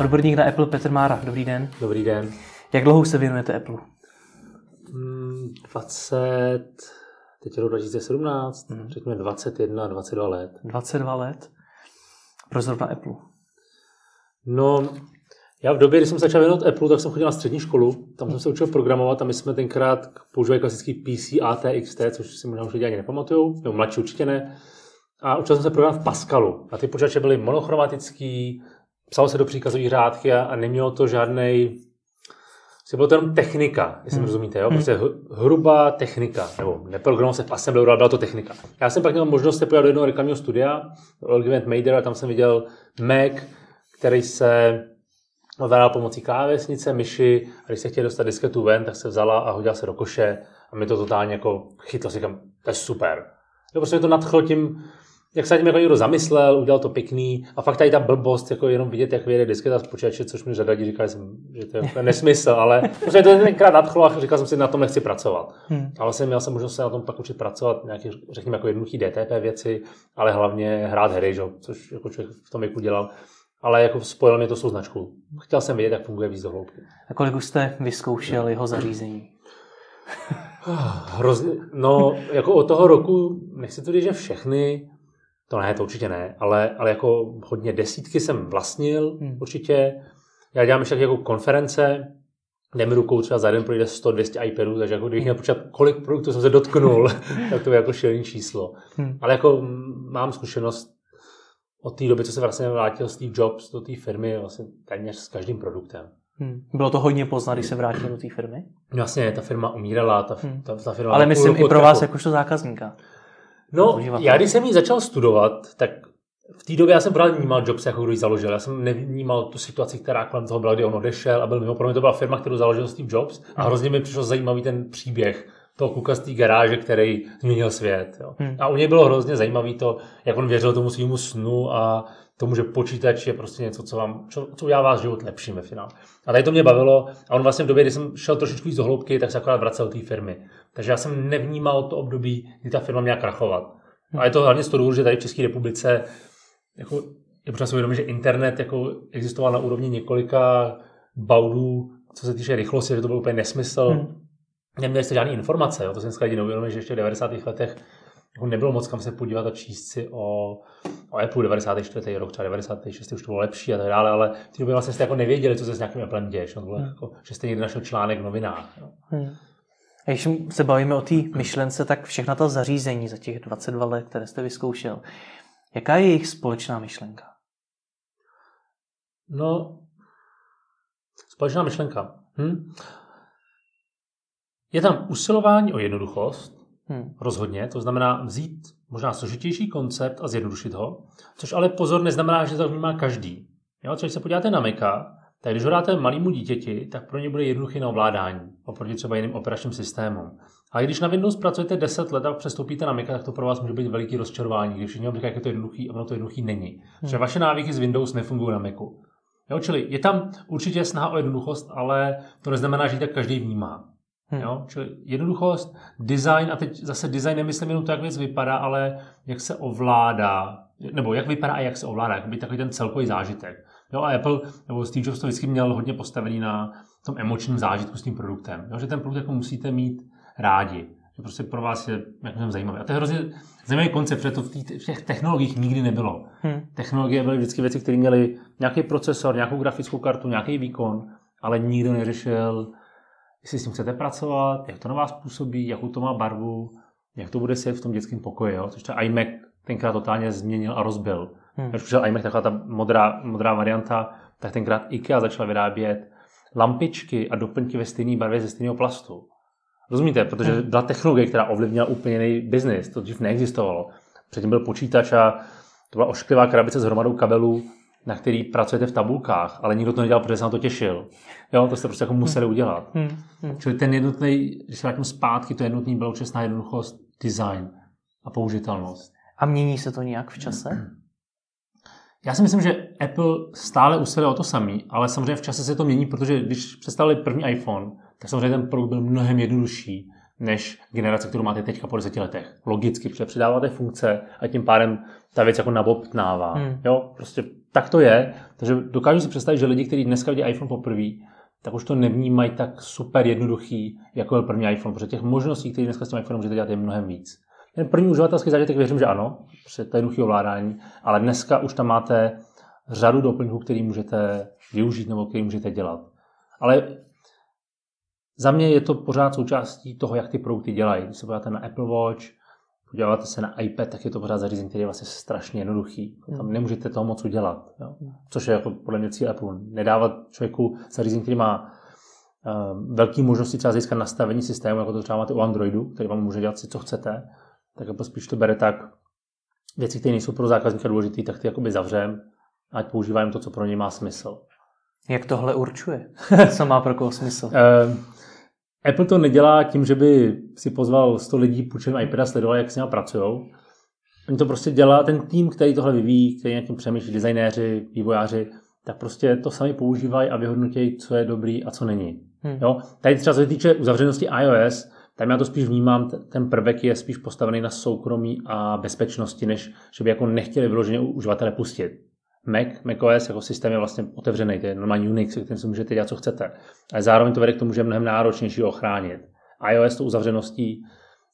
Odborník na Apple Petr Mára. Dobrý den. Dobrý den. Jak dlouho se věnujete Apple? Mm, 20, teď je rok 2017, mm. řekněme 21, 22 let. 22 let? Proč zrovna Apple? No, já v době, kdy jsem začal věnovat Apple, tak jsem chodil na střední školu, tam jsem se učil programovat a my jsme tenkrát používali klasický PC ATXT, což si možná už lidi ani nepamatují, nebo mladší určitě ne. A učil jsem se programovat v Pascalu. A ty počítače byly monochromatický, psalo se do příkazových řádky a, a nemělo to žádný Prostě bylo to jenom technika, jestli hmm. rozumíte, jo? Prostě hrubá technika, nebo neprogramoval se v Assembleru, ale byla to technika. Já jsem pak měl možnost se podívat do jednoho reklamního studia, Argument Mader, a tam jsem viděl Mac, který se ovládal pomocí klávesnice, myši, a když se chtěl dostat disketu ven, tak se vzala a hodila se do koše a mi to totálně jako chytlo, si říkám, to je super. Jo, prostě mě to nadchlo tím, jak se tím jako někdo zamyslel, udělal to pěkný a fakt tady ta blbost, jako jenom vidět, jak vyjede disketa z počítače, což mi řada lidí říkali, jsem, že to je jako nesmysl, ale prostě to tenkrát nadchlo a říkal jsem si, na tom nechci pracovat. Hmm. Ale jsem měl jsem možnost se na tom pak učit pracovat, nějaké, řekněme, jako jednoduché DTP věci, ale hlavně hrát hry, že? což jako člověk v tom věku dělal. Ale jako spojil mě to s tou značkou. Chtěl jsem vědět, jak funguje víc do hloubky. A kolik už jste vyzkoušel jeho zařízení? Hrozně, no, jako od toho roku, nechci to říct, že všechny, to ne, to určitě ne, ale, ale jako hodně desítky jsem vlastnil hmm. určitě. Já dělám ještě jako konference, kde mi rukou třeba za den projde 100-200 iPadů, takže jako kdybych měl počítat, kolik produktů jsem se dotknul, tak to je jako šílený číslo. Hmm. Ale jako mám zkušenost od té doby, co se vlastně vrátil Steve Jobs do té firmy, vlastně téměř s každým produktem. Hmm. Bylo to hodně poznat, když se vrátil do té firmy? No vlastně, ta firma umírala, ta, hmm. ta, ta firma... Ale myslím i pro vás jakožto zákazníka. No, já když jsem ji začal studovat, tak v té době já jsem právě vnímal Jobs, jako kdo ji založil. Já jsem nevnímal tu situaci, která kolem toho byla, kdy on odešel a byl mimo. Pro mě to byla firma, kterou založil Steve Jobs a hmm. hrozně mi přišel zajímavý ten příběh toho kluka z té garáže, který změnil svět. Jo. Hmm. A u něj bylo hrozně zajímavý to, jak on věřil tomu svýmu snu a tomu, že počítač je prostě něco, co, vám, co, co udělá váš život lepším ve finále. A tady to mě bavilo a on vlastně v době, kdy jsem šel trošičku do hloubky, tak se akorát vracel do té firmy. Takže já jsem nevnímal to období, kdy ta firma měla krachovat. A je to hlavně z toho důvodu, že tady v České republice jako, je potřeba si uvědomit, že internet jako existoval na úrovni několika baudů, co se týče rychlosti, že to byl úplně nesmysl. Hmm. Neměli jste žádné informace, jo? to jsem dneska lidi neuvědomil, že ještě v 90. letech jako nebylo moc kam se podívat a číst si o, o Apple 94. rok, třeba 96. už to bylo lepší a tak dále, ale v té době vlastně jste jako nevěděli, co se s nějakým Applem děje, že, hmm. jako, že jste někdy našel článek v novinách. Jo? Hmm. A když se bavíme o té myšlence, tak všechna ta zařízení za těch 22 let, které jste vyzkoušel, jaká je jejich společná myšlenka? No, společná myšlenka. Hm? Je tam usilování o jednoduchost, hmm. rozhodně, to znamená vzít možná složitější koncept a zjednodušit ho, což ale pozor neznamená, že to vnímá každý. Jo, když se podíváte na Maca, tak když ho dáte malému dítěti, tak pro ně bude jednoduchý na ovládání, oproti třeba jiným operačním systémům. A když na Windows pracujete 10 let a přestoupíte na Mac, tak to pro vás může být veliký rozčarování, když všichni vám říkají, jak je to jednoduchý a ono to jednoduchý není. Hmm. Že vaše návyky z Windows nefungují na Macu. Jo, čili je tam určitě snaha o jednoduchost, ale to neznamená, že ji tak každý vnímá. Hmm. Jo? Čili jednoduchost, design, a teď zase design nemyslím jenom to, jak věc vypadá, ale jak se ovládá, nebo jak vypadá a jak se ovládá, jak by takový ten celkový zážitek. Jo, a Apple, nebo Steve Jobs to vždycky měl hodně postavený na tom emočním zážitku s tím produktem. Jo, že ten produkt jako musíte mít rádi. Že prostě pro vás je jak zajímavý. A to je hrozně zajímavý koncept, protože to v, tý, v těch technologiích nikdy nebylo. Hmm. Technologie byly vždycky věci, které měly nějaký procesor, nějakou grafickou kartu, nějaký výkon, ale nikdo neřešil, jestli s tím chcete pracovat, jak to na vás působí, jakou to má barvu, jak to bude sedět v tom dětském pokoji. Jo? Což ten iMac tenkrát totálně změnil a rozbil. Hmm. Když přišel iMac, taková ta modrá, modrá varianta, tak tenkrát IKEA začala vyrábět lampičky a doplňky ve stejné barvě ze stejného plastu. Rozumíte? Protože hmm. byla technologie, která ovlivnila úplně jiný biznis. To dřív neexistovalo. Předtím byl počítač a to byla ošklivá krabice s hromadou kabelů, na který pracujete v tabulkách, ale nikdo to nedělal, protože se na to těšil. Jo, to jste prostě jako museli udělat. Hmm. Hmm. Čili ten jednotný, když se vrátím zpátky, to jednotný bylo přesná jednoduchost, design a použitelnost. A mění se to nějak v čase? Hmm. Já si myslím, že Apple stále usiluje o to samý, ale samozřejmě v čase se to mění, protože když představili první iPhone, tak samozřejmě ten produkt byl mnohem jednodušší, než generace, kterou máte teďka po deseti letech. Logicky, protože přidáváte funkce a tím pádem ta věc jako nabobtnává. Hmm. Jo, prostě tak to je. Takže dokážu si představit, že lidi, kteří dneska vidí iPhone poprvé, tak už to nevnímají tak super jednoduchý, jako byl první iPhone, protože těch možností, které dneska s tím iPhonem můžete dělat, je mnohem víc. Ten první uživatelský zážitek věřím, že ano, protože to je jednoduché ovládání, ale dneska už tam máte řadu doplňků, který můžete využít nebo který můžete dělat. Ale za mě je to pořád součástí toho, jak ty produkty dělají. Když se podíváte na Apple Watch, podíváte se na iPad, tak je to pořád zařízení, které je vlastně strašně jednoduchý. Tam nemůžete toho moc udělat. Jo? Což je jako podle mě cíl Apple. Nedávat člověku zařízení, který má uh, velké možnosti třeba získat nastavení systému, jako to třeba máte u Androidu, který vám může dělat si, co chcete, tak Apple spíš to bere tak, věci, které nejsou pro zákazníka důležité, tak ty jakoby zavřem, ať používají to, co pro ně má smysl. Jak tohle určuje? co má pro koho smysl? Apple to nedělá tím, že by si pozval 100 lidí, půjčil iPad a sledoval, jak s nimi pracují. Oni to prostě dělá, ten tým, který tohle vyvíjí, který nějakým přemýšlí, designéři, vývojáři, tak prostě to sami používají a vyhodnotějí, co je dobrý a co není. Hmm. Jo? Tady třeba se týče uzavřenosti iOS, tam já to spíš vnímám, ten prvek je spíš postavený na soukromí a bezpečnosti, než že by jako nechtěli vyloženě uživatele pustit. Mac, macOS jako systém je vlastně otevřený, to je normální Unix, kterým si můžete dělat, co chcete. Ale zároveň to vede k tomu, že je mnohem náročnější ochránit. iOS to uzavřeností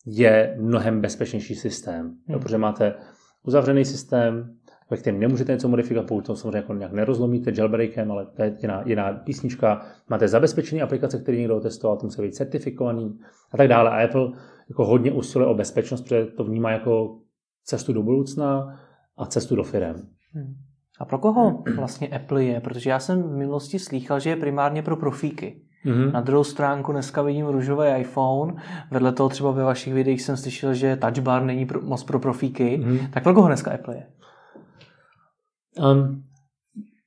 je mnohem bezpečnější systém, hmm. protože máte uzavřený systém, ve kterém nemůžete něco modifikovat, pokud to samozřejmě jako nějak nerozlomíte jailbreakem, ale to je jiná, jiná písnička. Máte zabezpečené aplikace, které někdo testoval, to musí být certifikovaný a tak dále. A Apple jako hodně usiluje o bezpečnost, protože to vnímá jako cestu do budoucna a cestu do firem. Hmm. A pro koho vlastně Apple je? Protože já jsem v minulosti slýchal, že je primárně pro profíky. Mm-hmm. Na druhou stránku dneska vidím růžový iPhone, vedle toho třeba ve vašich videích jsem slyšel, že touch bar není pro, moc pro profíky. Mm-hmm. Tak pro koho dneska Apple je? Um,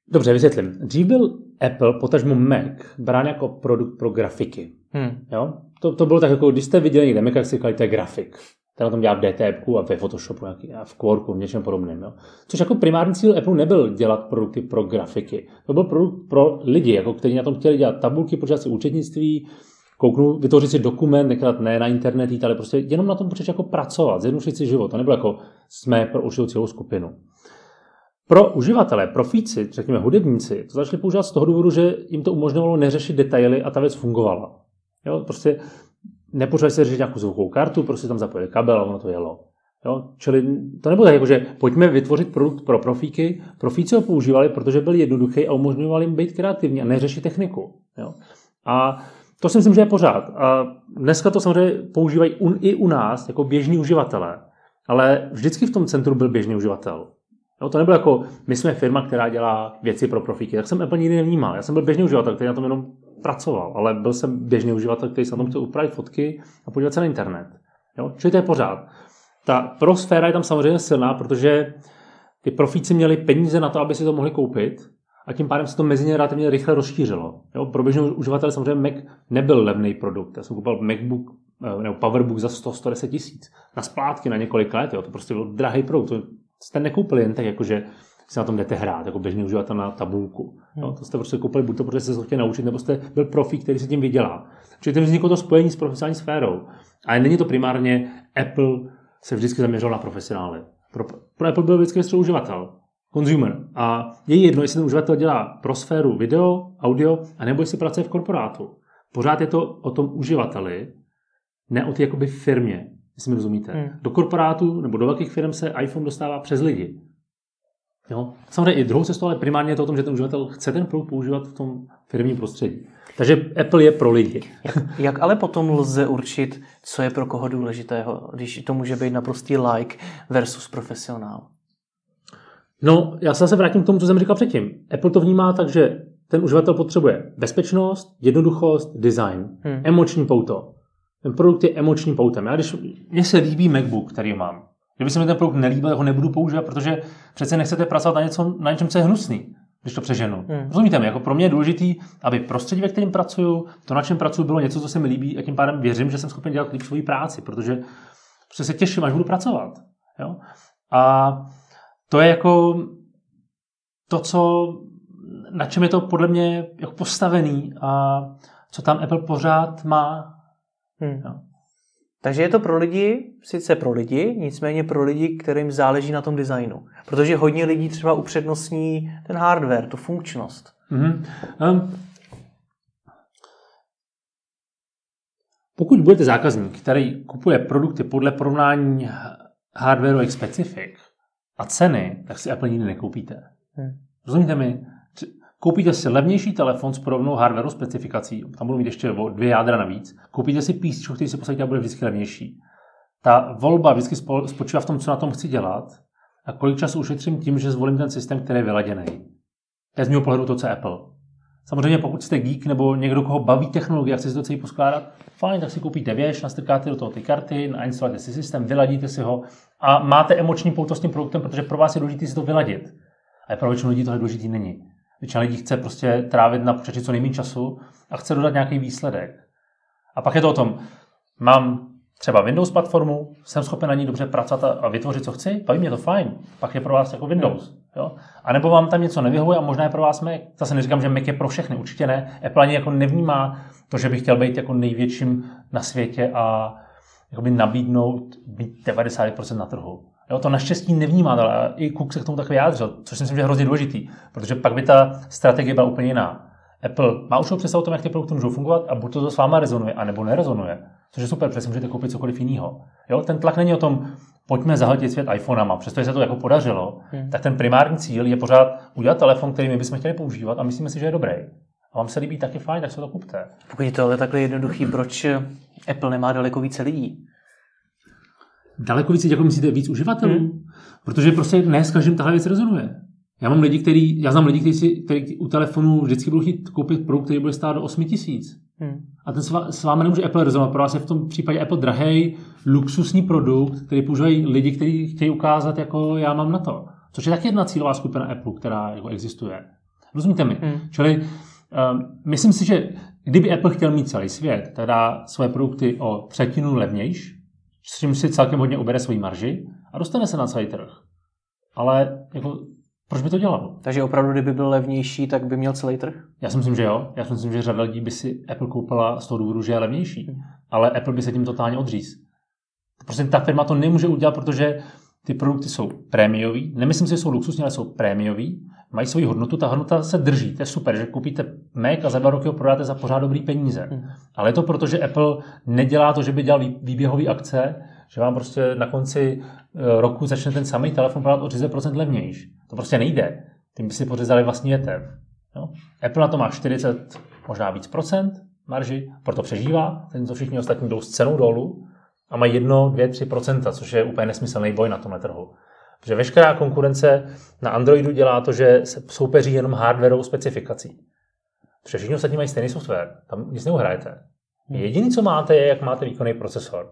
dobře, vysvětlím. Dřív byl Apple, potažmo Mac, brán jako produkt pro grafiky. Hmm. Jo? To, to bylo tak, jako když jste viděli někde Mac, jak si říkali, to je grafik ten na tom dělá v DTP a ve Photoshopu a v Quarku, v něčem podobném. Jo. Což jako primární cíl Apple nebyl dělat produkty pro grafiky. To byl produkt pro lidi, jako kteří na tom chtěli dělat tabulky, počítat si účetnictví, kouknu, vytvořit si dokument, nekrat ne na internet, jít, ale prostě jenom na tom počít jako pracovat, zjednodušit si život. To nebylo jako jsme pro určitou cílovou skupinu. Pro uživatele, profíci, řekněme hudebníci, to začali používat z toho důvodu, že jim to umožňovalo neřešit detaily a ta věc fungovala. Jo, prostě nepotřebovali se řešit nějakou zvukovou kartu, prostě tam zapojili kabel a ono to jelo. Jo? Čili to nebylo tak, jako, že pojďme vytvořit produkt pro profíky. Profíci ho používali, protože byl jednoduchý a umožňovali jim být kreativní a neřešit techniku. Jo? A to si myslím, že je pořád. A dneska to samozřejmě používají un, i u nás jako běžní uživatelé. Ale vždycky v tom centru byl běžný uživatel. Jo, to nebylo jako, my jsme firma, která dělá věci pro profíky. Tak jsem Apple nikdy nevnímal. Já jsem byl běžný uživatel, který na tom jenom pracoval, ale byl jsem běžný uživatel, který se na tom chtěl upravit fotky a podívat se na internet. Jo? Čili to je pořád. Ta prosféra je tam samozřejmě silná, protože ty profíci měli peníze na to, aby si to mohli koupit a tím pádem se to mezi ně relativně rychle rozšířilo. Jo? Pro běžného uživatele samozřejmě Mac nebyl levný produkt. Já jsem koupil MacBook eh, nebo Powerbook za 100-110 tisíc na splátky na několik let. Jo? To prostě byl drahý produkt. To jste nekoupili jen tak, jakože si na tom jdete hrát, jako běžný uživatel na tabulku. No, to jste prostě koupili buď to, protože jste se chtěli naučit, nebo jste byl profík, který se tím vydělá. Čili tím vzniklo to spojení s profesionální sférou. Ale není to primárně Apple se vždycky zaměřil na profesionály. Pro, pro Apple byl vždycky uživatel, consumer. A je jedno, jestli ten uživatel dělá pro sféru video, audio, a nebo jestli pracuje v korporátu. Pořád je to o tom uživateli, ne o té jakoby firmě, jestli mi rozumíte. Hmm. Do korporátu nebo do velkých firm se iPhone dostává přes lidi. Jo? Samozřejmě i druhou cestou, ale primárně je to o tom, že ten uživatel chce ten produkt používat v tom firmním prostředí. Takže Apple je pro lidi. Jak, jak ale potom lze určit, co je pro koho důležitého, když to může být naprostý like versus profesionál? No, já se zase vrátím k tomu, co jsem říkal předtím. Apple to vnímá tak, že ten uživatel potřebuje bezpečnost, jednoduchost, design, hmm. emoční pouto. Ten produkt je emoční poutem. Já když mně se líbí MacBook, který mám, Kdyby se mi ten produkt nelíbil, tak ho nebudu používat, protože přece nechcete pracovat na, něco, na něčem, co je hnusný, když to přeženu. Hmm. Rozumíte mi? Jako pro mě je důležité, aby prostředí, ve kterém pracuju, to, na čem pracuju, bylo něco, co se mi líbí a tím pádem věřím, že jsem schopen dělat líp svoji práci, protože se těším, až budu pracovat. Jo? A to je jako to, co, na čem je to podle mě jako postavený a co tam Apple pořád má. Hmm. Jo? Takže je to pro lidi, sice pro lidi, nicméně pro lidi, kterým záleží na tom designu. Protože hodně lidí třeba upřednostní ten hardware, tu funkčnost. Mm-hmm. Um, pokud budete zákazník, který kupuje produkty podle porovnání hardwareových specifik a ceny, tak si Apple nikdy nekoupíte. Hmm. Rozumíte mi? Koupíte si levnější telefon s podobnou hardware specifikací, tam budou mít ještě dvě jádra navíc. Koupíte si PC, který si posadíte a bude vždycky levnější. Ta volba vždycky spočívá v tom, co na tom chci dělat a kolik času ušetřím tím, že zvolím ten systém, který je vyladěný. To je z mého pohledu to, co Apple. Samozřejmě pokud jste geek nebo někdo, koho baví technologie a chce si to celý poskládat, fajn, tak si koupíte věž, nastrkáte do toho ty karty, nainstalujete si systém, vyladíte si ho a máte emoční pouto s tím produktem, protože pro vás je důležité si to vyladit. A pro většinu lidí tohle důležité není. Většina lidí chce prostě trávit na počítači co nejméně času a chce dodat nějaký výsledek. A pak je to o tom, mám třeba Windows platformu, jsem schopen na ní dobře pracovat a vytvořit, co chci, baví mě to fajn, pak je pro vás jako Windows. Jo? A nebo vám tam něco nevyhovuje a možná je pro vás Mac. Zase neříkám, že Mac je pro všechny, určitě ne. Apple ani jako nevnímá to, že bych chtěl být jako největším na světě a jakoby nabídnout být 90% na trhu. Jo, to naštěstí nevnímá, ale i Cook se k tomu tak vyjádřil, což si myslím, že je hrozně důležitý, protože pak by ta strategie byla úplně jiná. Apple má už představu o tom, jak ty produkty můžou fungovat a buď to, to s váma rezonuje, anebo nerezonuje. Což je super, protože můžete koupit cokoliv jiného. Jo, ten tlak není o tom, pojďme zahltit svět iPhonama, přestože se to jako podařilo, hmm. tak ten primární cíl je pořád udělat telefon, který my bychom chtěli používat a myslíme si, že je dobrý. A vám se líbí taky fajn, tak se to kupte. Pokud je to ale takhle jednoduchý, proč Apple nemá daleko více lidí? Daleko více, jako myslíte, víc uživatelů? Hmm. Protože prostě ne s každým tahle věc rezonuje. Já mám lidi, který, já znám lidi, kteří si u telefonu vždycky budou chtít koupit produkt, který bude stát do 8 tisíc. Hmm. A ten s vámi nemůže Apple rezonovat. Pro vás je v tom případě Apple drahý, luxusní produkt, který používají lidi, kteří chtějí ukázat, jako já mám na to. Což je taky jedna cílová skupina Apple, která jako existuje. Rozumíte mi? Hmm. Čili um, myslím si, že kdyby Apple chtěl mít celý svět, dá svoje produkty o třetinu levnější, s čím si celkem hodně ubere svoji marži a dostane se na celý trh. Ale jako proč by to dělal? Takže opravdu, kdyby byl levnější, tak by měl celý trh? Já si myslím, že jo. Já si myslím, že řada lidí by si Apple koupila z toho důvodu, že je levnější. Ale Apple by se tím totálně odříz. Prostě ta firma to nemůže udělat, protože ty produkty jsou prémiový. Nemyslím si, že jsou luxusní, ale jsou prémiový. Mají svoji hodnotu, ta hodnota se drží. To je super, že koupíte Mac a za dva roky ho prodáte za pořád dobrý peníze. Hmm. Ale je to proto, že Apple nedělá to, že by dělal výběhové akce, že vám prostě na konci eh, roku začne ten samý telefon prodat o 30% levnější. To prostě nejde. Tím by si pořezali vlastní větev. Jo? Apple na to má 40, možná víc procent marži, proto přežívá, to všichni ostatní jdou s cenou dolů a mají 1, 2, 3 procenta, což je úplně nesmyslný boj na tomhle trhu. Protože veškerá konkurence na Androidu dělá to, že se soupeří jenom hardwareovou specifikací. Protože všichni ostatní mají stejný software, tam nic neuhrajete. Jediné, co máte, je, jak máte výkonný procesor.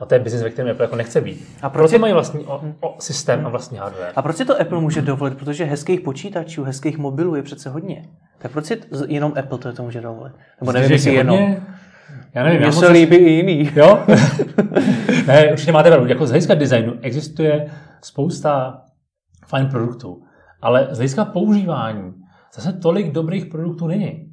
A to je biznis, ve kterém Apple jako nechce být. A proč Proto mají vlastní o, o systém a vlastní hardware. A proč si to Apple může dovolit? Protože hezkých počítačů, hezkých mobilů je přece hodně. Tak proč si jenom Apple to, to může dovolit? Nebo nevím, jestli jenom. Já nevím, Mně se líbí i jiný. Jo? ne, určitě máte pravdu. Jako z hlediska designu existuje spousta fajn produktů, ale z hlediska používání zase tolik dobrých produktů není.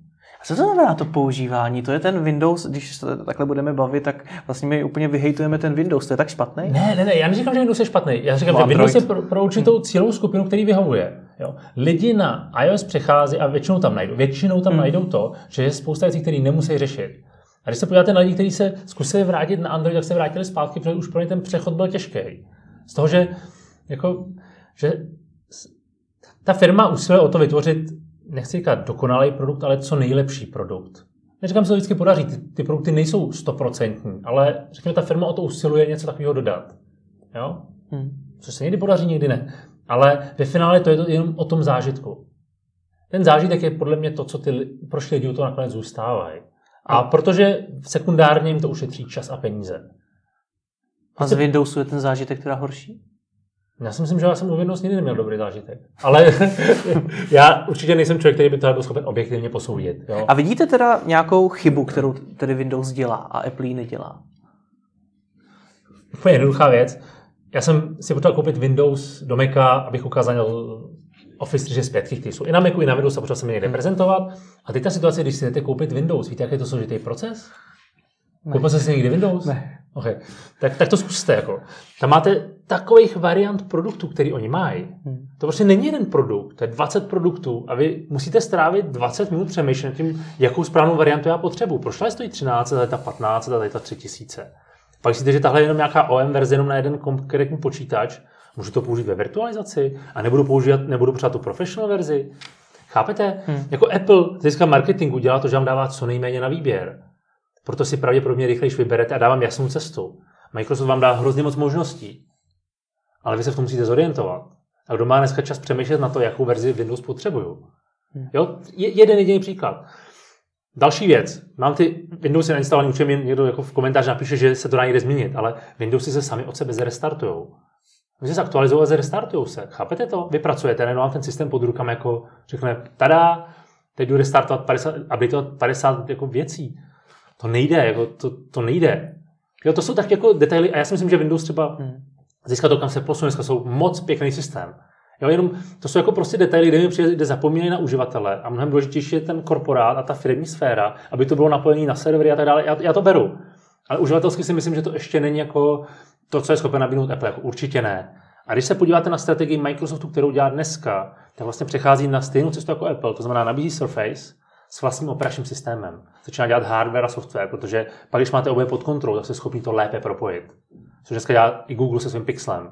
Co to znamená to používání? To je ten Windows, když se takhle budeme bavit, tak vlastně my úplně vyhejtujeme ten Windows. To je tak špatný? Ne, ne, ne, já neříkám, že Windows je špatný. Já říkám, že Windows je pro, pro určitou cílovou skupinu, který vyhovuje. Jo. Lidi na iOS přechází a většinou tam najdou. Většinou tam hmm. najdou to, že je spousta věcí, které nemusí řešit. A když se podíváte na lidi, kteří se zkusili vrátit na Android, tak se vrátili zpátky, protože už pro ně ten přechod byl těžký. Z toho, že, jako, že ta firma usiluje o to vytvořit nechci říkat dokonalý produkt, ale co nejlepší produkt. Neříkám, že se to vždycky podaří, ty, ty produkty nejsou stoprocentní, ale řekněme, ta firma o to usiluje něco takového dodat. Jo? Hmm. Což se někdy podaří, někdy ne. Ale ve finále to je to jenom o tom zážitku. Ten zážitek je podle mě to, co ty, proč lidi u toho nakonec zůstávají. A protože sekundárně jim to ušetří čas a peníze. A z Windowsu je ten zážitek teda horší? Já si myslím, že já jsem u Windows nikdy neměl dobrý zážitek. Ale já určitě nejsem člověk, který by to byl schopen objektivně posoudit. Jo? A vidíte teda nějakou chybu, kterou tedy Windows dělá a Apple ji nedělá? Úplně jednoduchá věc. Já jsem si potřeboval koupit Windows do Maca, abych ukázal Office 365, které jsou i na Macu, i na Windows a potřeboval jsem je někde prezentovat. A teď ta situace, když si jdete koupit Windows, víte, jaký je to složitý proces? Koupil jste si někdy Windows? Ne. Okay. Tak, tak to zkuste. Jako. Tam máte takových variant produktů, který oni mají. Hmm. To prostě není jeden produkt, to je 20 produktů a vy musíte strávit 20 minut přemýšlet tím, jakou správnou variantu já potřebuji. Proč tady stojí 13, a tady ta 15, a tady ta 3000. Pak myslíte, že tahle je jenom nějaká OM verze jenom na jeden konkrétní počítač, můžu to použít ve virtualizaci a nebudu používat, nebudu potřebovat tu professional verzi. Chápete? Hmm. Jako Apple z hlediska marketingu dělá to, že vám dává co nejméně na výběr. Proto si pravděpodobně rychlejš vyberete a dávám jasnou cestu. Microsoft vám dá hrozně moc možností, ale vy se v tom musíte zorientovat. A kdo má dneska čas přemýšlet na to, jakou verzi Windows potřebuju? Hmm. Jo? Je, jeden jediný příklad. Další věc. Mám ty Windowsy nainstalované, určitě mi někdo jako v komentáři napíše, že se to dá někde změnit, ale Windowsy se sami od sebe zrestartují. Oni se aktualizují a zrestartují se. Chápete to? Vy pracujete, nejenom vám ten systém pod rukama jako řekne, tada, teď jdu restartovat 50, updateovat 50 jako věcí. To nejde, jako to, to nejde. Jo, to jsou tak jako detaily a já si myslím, že Windows třeba hmm. Získat to, kam se posune, dneska jsou moc pěkný systém. Jo, jenom to jsou jako prostě detaily, kde mi přijde, kde zapomínají na uživatele a mnohem důležitější je ten korporát a ta firmní sféra, aby to bylo napojené na servery a tak dále. Já, já to beru. Ale uživatelsky si myslím, že to ještě není jako to, co je schopen nabídnout Apple. Jako určitě ne. A když se podíváte na strategii Microsoftu, kterou dělá dneska, tak vlastně přechází na stejnou cestu jako Apple, to znamená nabízí Surface s vlastním operačním systémem. Začíná dělat hardware a software, protože pak, když máte oboje pod kontrolou, tak jste schopni to lépe propojit. Což dneska dělá i Google se svým Pixelem.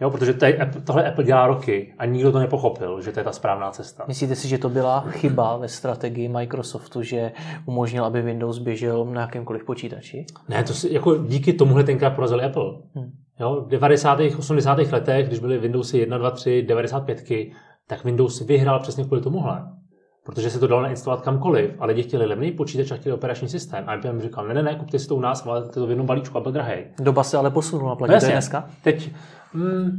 Jo, protože tady, tohle Apple dělá roky a nikdo to nepochopil, že to je ta správná cesta. Myslíte si, že to byla chyba ve strategii Microsoftu, že umožnil, aby Windows běžel na jakémkoliv počítači? Ne, to si, jako díky tomuhle tenkrát porazili Apple. Hmm. Jo, v 90. 80. letech, když byly Windowsy 1, 2, 3, 95, tak Windows vyhrál přesně kvůli tomuhle. Protože se to dalo nainstalovat kamkoliv, ale lidi chtěli levný počítač a chtěli operační systém. A IBM říkal, ne, ne, ne, kupte si to u nás, ale to v jednom balíčku a byl drahý. Doba se ale posunula, platí no, dneska? Teď, mm,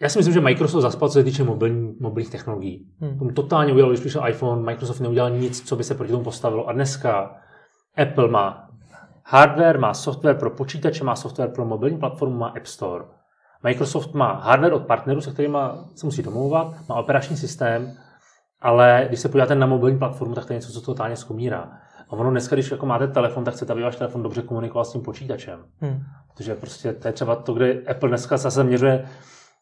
já si myslím, že Microsoft zaspal, co se týče mobilní, mobilních technologií. Hmm. Tomu totálně udělal, když přišel iPhone, Microsoft neudělal nic, co by se proti tomu postavilo. A dneska Apple má hardware, má software pro počítače, má software pro mobilní platformu, má App Store. Microsoft má hardware od partnerů, se kterými se musí domlouvat, má operační systém, ale když se podíváte na mobilní platformu, tak to je něco, co totálně skomírá. A ono dneska, když jako máte telefon, tak chcete, aby váš telefon dobře komunikoval s tím počítačem. Hmm. Protože prostě to je třeba to, kde Apple dneska zase měřuje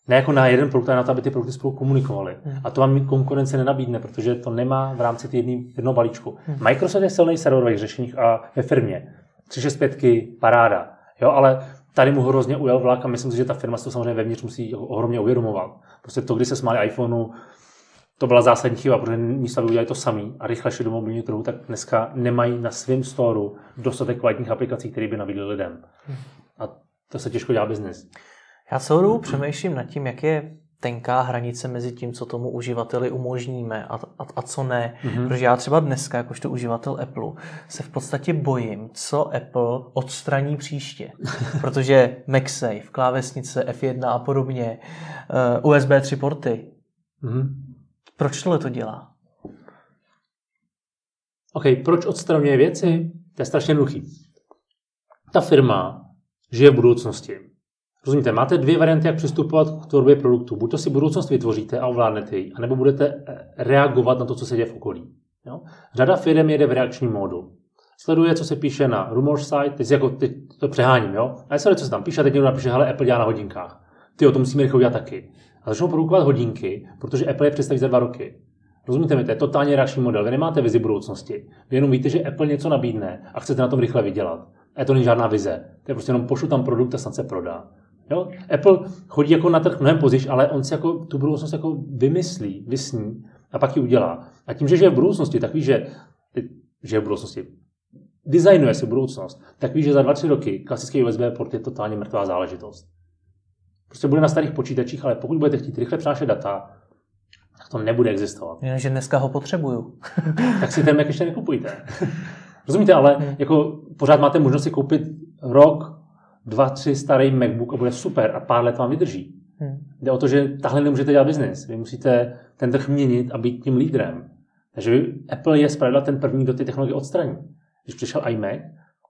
ne jako na jeden produkt, ale na to, aby ty produkty spolu komunikovaly. Hmm. A to vám konkurence nenabídne, protože to nemá v rámci jedný, jednoho balíčku. Hmm. Microsoft je silný v serverových řešeních a ve firmě. 365, paráda. Jo, ale tady mu hrozně ujel vlak a myslím si, že ta firma se to samozřejmě vevnitř musí ohromně uvědomovat. Prostě to, když se smáli iPhoneu, to byla zásadní chyba, protože místo, aby udělali to samý a rychle šli do mobilního trhu, tak dneska nemají na svém storu dostatek kvalitních aplikací, které by nabídly lidem. A to se těžko dělá biznis. Já celou dobu přemýšlím nad tím, jak je tenká hranice mezi tím, co tomu uživateli umožníme a, a, a co ne. Mm-hmm. Protože já třeba dneska, jakožto uživatel Apple, se v podstatě bojím, co Apple odstraní příště. Protože MagSafe, klávesnice F1 a podobně, uh, USB 3 porty. Mm-hmm. Proč tohle to dělá? OK, proč odstraňuje věci? To je strašně jednoduchý. Ta firma žije v budoucnosti. Rozumíte, máte dvě varianty, jak přistupovat k tvorbě produktu. Buď to si budoucnost vytvoříte a ovládnete ji, anebo budete eh, reagovat na to, co se děje v okolí. Jo? Řada firm jede v reakčním módu. Sleduje, co se píše na rumor site, teď, jako, teď to přeháním, jo? A sleduje, co se tam píše, a teď někdo napíše, hele, Apple dělá na hodinkách. Ty o to musíme rychle udělat taky. A začnou produkovat hodinky, protože Apple je představí za dva roky. Rozumíte mi, to je totálně reakční model. Vy nemáte vizi budoucnosti. Vy jenom víte, že Apple něco nabídne a chcete na tom rychle vydělat. A to není žádná vize. To je prostě jenom pošlu tam produkt a snad se prodá. Jo? Apple chodí jako na trh mnohem později, ale on si jako tu budoucnost jako vymyslí, vysní a pak ji udělá. A tím, že je v budoucnosti, tak ví, že, že je v budoucnosti, designuje si budoucnost, tak ví, že za 2-3 roky klasický USB port je totálně mrtvá záležitost. Prostě bude na starých počítačích, ale pokud budete chtít rychle přenášet data, tak to nebude existovat. Jen, že dneska ho potřebuju. tak si ten Mac ještě nekupujte. Rozumíte, ale hmm. jako pořád máte možnost si koupit rok, dva, tři starý MacBook a bude super a pár let vám vydrží. Hmm. Jde o to, že tahle nemůžete dělat biznis. Vy musíte ten trh měnit a být tím lídrem. Takže Apple je zpravidla ten první, kdo ty technologie odstraní. Když přišel iMac,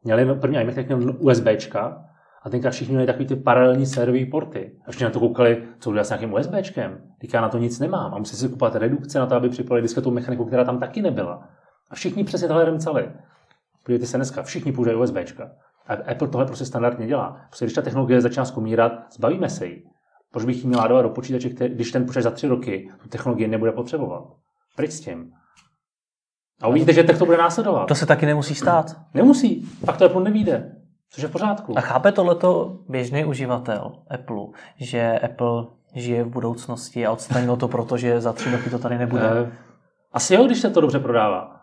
měli první iMac, tak měl USBčka a tenkrát všichni měli takový ty paralelní sériové porty. A všichni na to koukali, co udělat s nějakým USBčkem. Teď já na to nic nemám a musí si kupovat redukce na to, aby připojili disketovou mechaniku, která tam taky nebyla. A všichni přesně tohle remcali. Podívejte se dneska, všichni používají USB. A Apple tohle prostě standardně dělá. Prostě když ta technologie začíná skomírat, zbavíme se jí. Proč bych ji měla dávat do počítače, když ten počítač za tři roky tu technologii nebude potřebovat? Pryč s tím. A uvidíte, že to bude následovat. To se taky nemusí stát. Nemusí. Pak to Apple nevíde. Což je v pořádku. A chápe tohleto běžný uživatel Apple, že Apple žije v budoucnosti a odstranilo to proto, že za tři roky to tady nebude? Eh, asi jo, když se to dobře prodává.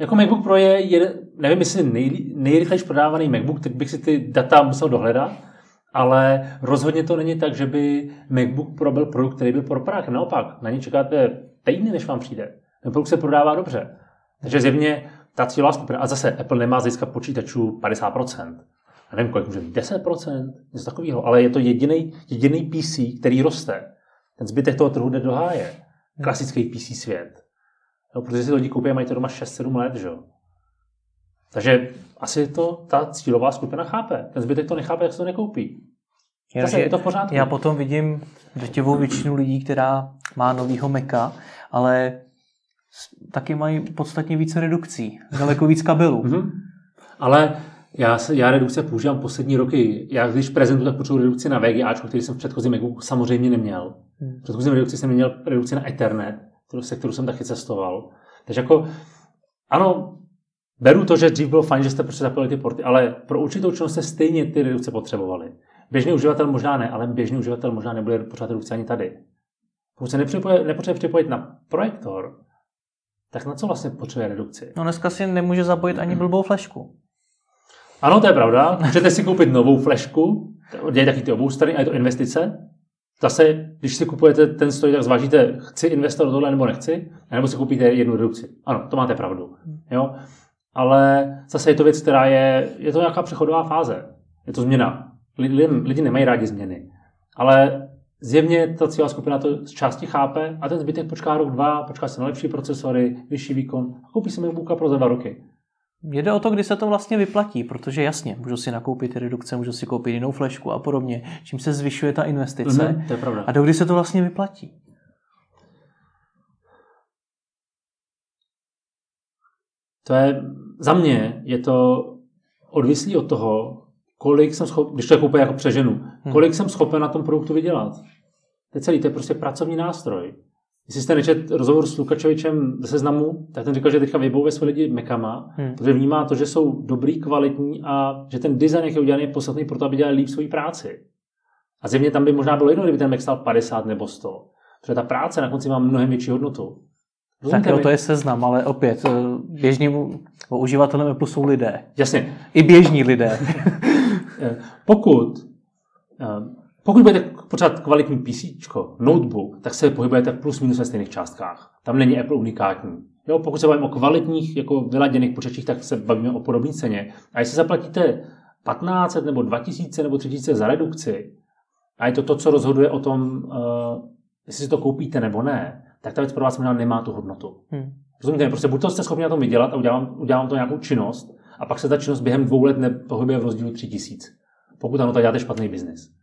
Jako MacBook Pro je, je nevím, jestli nej, nejrychlejší prodávaný MacBook, tak bych si ty data musel dohledat, ale rozhodně to není tak, že by MacBook Pro byl produkt, který byl pro prach. Naopak, na ně čekáte týdny, než vám přijde. Ten produkt se prodává dobře. Takže zjevně ta cílová skupina, a zase Apple nemá získat počítačů 50%. A nevím, kolik může být, 10%, něco takového, ale je to jediný, jediný PC, který roste. Ten zbytek toho trhu jde do háje. Klasický PC svět. No, protože si lidi koupí a mají to doma 6-7 let, že? Takže asi to ta cílová skupina chápe. Ten zbytek to nechápe, jak se to nekoupí. Zase, je to v pořádku. Já potom vidím drtivou většinu lidí, která má novýho Maca, ale taky mají podstatně více redukcí, daleko víc kabelů. Mm-hmm. Ale já, se, já redukce používám poslední roky. Já když prezentuji, tak potřebuji redukci na VGA, který jsem v předchozím Macu samozřejmě neměl. V předchozím redukci jsem neměl redukci na Ethernet, se kterou jsem taky cestoval. Takže jako, ano, beru to, že dřív bylo fajn, že jste prostě zapojili ty porty, ale pro určitou činnost jste stejně ty redukce potřebovali. Běžný uživatel možná ne, ale běžný uživatel možná nebude potřebovat redukce ani tady. Pokud se nepotřebuje připojit na projektor, tak na co vlastně potřebuje redukci? No dneska si nemůže zapojit ani blbou flešku. Ano, to je pravda. Můžete si koupit novou flešku, dělají taky ty obou strany a je to investice. Zase, když si kupujete ten stroj, tak zvážíte, chci investovat do tohle nebo nechci, nebo si koupíte jednu redukci. Ano, to máte pravdu. Jo? Ale zase je to věc, která je, je to nějaká přechodová fáze. Je to změna. Lidi, lidi nemají rádi změny. Ale zjevně ta cílová skupina to z části chápe a ten zbytek počká rok, dva, počká se na lepší procesory, vyšší výkon a koupí si MacBooka pro za dva roky. Jde o to, kdy se to vlastně vyplatí, protože jasně, můžu si nakoupit redukce, můžu si koupit jinou flešku a podobně, čím se zvyšuje ta investice. Mm-hmm, to je pravda. A do kdy se to vlastně vyplatí? To je, za mě je to odvislý od toho, kolik jsem schopen, když to jako úplně jako přeženu, hmm. kolik jsem schopen na tom produktu vydělat. To je celý, to je prostě pracovní nástroj. Jestli jste nečet rozhovor s Lukačevičem ze seznamu, tak ten říkal, že teďka vybouve své lidi mekama, hmm. protože vnímá to, že jsou dobrý, kvalitní a že ten design, jak je udělaný, je podstatný pro to, aby dělali líp svoji práci. A zjevně tam by možná bylo jedno, kdyby ten Mac stal 50 nebo 100. Protože ta práce na konci má mnohem větší hodnotu. Rozumíte tak jo, to je seznam, ale opět, eh, běžným uživatelem Apple jsou lidé. Jasně. I běžní lidé. Eh, pokud eh, pokud budete potřebovat kvalitní PC, notebook, tak se pohybujete plus minus ve stejných částkách. Tam není Apple unikátní. Jo, pokud se bavíme o kvalitních, jako vyladěných počítačích, tak se bavíme o podobné ceně. A jestli zaplatíte 1500 nebo 2000 nebo 3000 za redukci, a je to to, co rozhoduje o tom, uh, jestli si to koupíte nebo ne, tak ta věc pro vás možná nemá tu hodnotu. Hmm. Rozumíte? Prostě buď to jste schopni na tom vydělat a udělám, udělám to nějakou činnost, a pak se ta činnost během dvou let nepohybuje v rozdílu 3000. Pokud ano, tak děláte špatný biznis.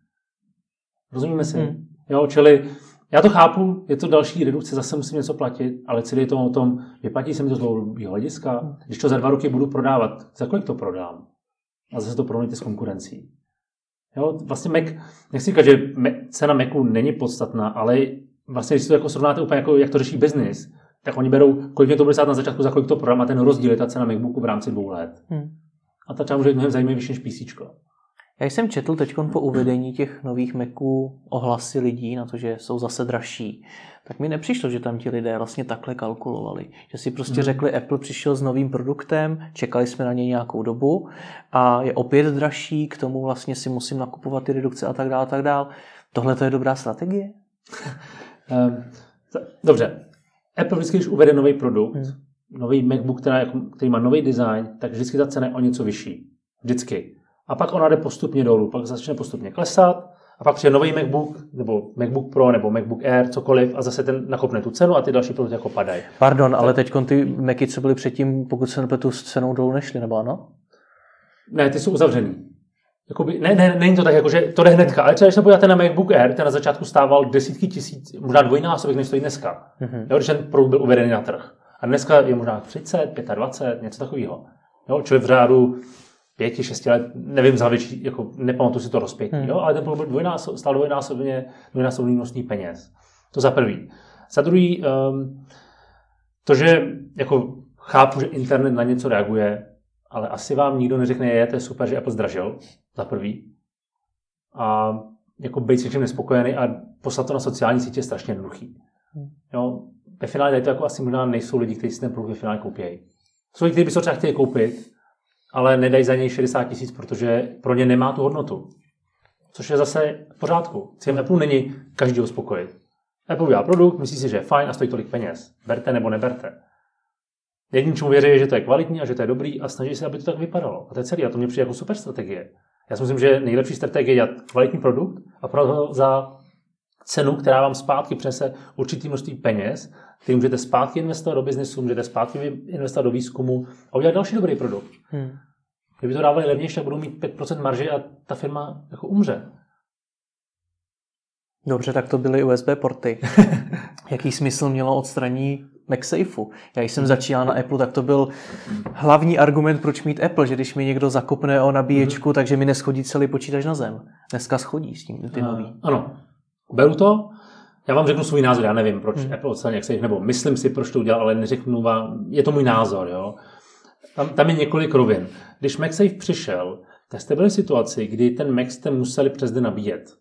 Rozumíme si? Hmm. Jo, čili já to chápu, je to další redukce, zase musím něco platit, ale celý je to o tom, vyplatí se mi to z dlouhodobého hlediska. Když to za dva roky budu prodávat, za kolik to prodám? A zase to porovnejte s konkurencí. Jo, vlastně Mac, nechci říkat, že cena Macu není podstatná, ale vlastně, když si to jako srovnáte úplně jako, jak to řeší biznis, tak oni berou, kolik mě to bude stát na začátku, za kolik to prodám a ten rozdíl je ta cena MacBooku v rámci dvou let. Hmm. A ta třeba může být mnohem zajímavější než PC. Já jsem četl teď po uvedení těch nových Maců ohlasy lidí na to, že jsou zase dražší. Tak mi nepřišlo, že tam ti lidé vlastně takhle kalkulovali. Že si prostě hmm. řekli, Apple přišel s novým produktem, čekali jsme na něj nějakou dobu a je opět dražší, k tomu vlastně si musím nakupovat ty redukce a tak dále, a tak dále. Tohle to je dobrá strategie? Ehm, dobře. Apple vždycky, když uvede nový produkt, hmm. nový MacBook, který, který má nový design, tak vždycky ta cena je o něco vyšší. Vždycky. A pak ona jde postupně dolů, pak začne postupně klesat, a pak přijde nový MacBook, nebo MacBook Pro, nebo MacBook Air, cokoliv, a zase ten nakopne tu cenu a ty další produkty jako padají. Pardon, tak. ale teď ty Macy, co byly předtím, pokud se nepletu, s cenou dolů nešly, nebo ano? Ne, ty jsou uzavřený. Jakoby, ne, ne, není to tak, jako, že to jde hnedka, ale třeba když se podíváte na MacBook Air, ten na začátku stával desítky tisíc, možná dvojnásobek, než stojí dneska. Mm-hmm. Jo, když ten produkt byl uvedený na trh. A dneska je možná 30, 25, něco takového. Jo, čili v řádu pěti, šesti let, nevím za větší, jako nepamatuji si to rozpětí, hmm. jo, ale ten produkt dvojnásob, stál dvojnásobně, dvojnásobný množství peněz. To za prvý. Za druhý, um, to, že jako chápu, že internet na něco reaguje, ale asi vám nikdo neřekne, je, to je super, že Apple zdražil, za prvý. A jako být s něčím nespokojený a poslat to na sociální sítě je strašně jednoduchý. Hmm. Jo, ve finále to jako asi možná nejsou lidi, kteří si ten produkt ve finále koupí. Jsou lidi, kteří by se třeba chtěli koupit, ale nedají za něj 60 tisíc, protože pro ně nemá tu hodnotu. Což je zase v pořádku. Cílem Apple není každý uspokojit. Apple udělá produkt, myslí si, že je fajn a stojí tolik peněz. Berte nebo neberte. Jedním, čemu věří, že to je kvalitní a že to je dobrý a snaží se, aby to tak vypadalo. A to je celý. A to mě přijde jako super strategie. Já si myslím, že nejlepší strategie je dělat kvalitní produkt a pro za cenu, která vám zpátky přese určitý množství peněz, který můžete zpátky investovat do biznesu, můžete zpátky investovat do výzkumu a udělat další dobrý produkt. Hmm. Kdyby to dávali levnější, tak budou mít 5% marže a ta firma jako umře. Dobře, tak to byly USB porty. Jaký smysl mělo odstranění MagSafeu? Já jsem začínal na Apple, tak to byl hlavní argument, proč mít Apple, že když mi někdo zakopne o nabíječku, mm-hmm. takže mi neschodí celý počítač na zem. Dneska schodí s tím ty nový. Ano, beru to. Já vám řeknu svůj názor, já nevím, proč hmm. Apple odstranil MagSafe, nebo myslím si, proč to udělal, ale neřeknu vám, je to můj názor, jo. Tam, tam je několik rovin. Když MagSafe přišel, tak jste byli v situaci, kdy ten Mac jste museli přes den nabíjet.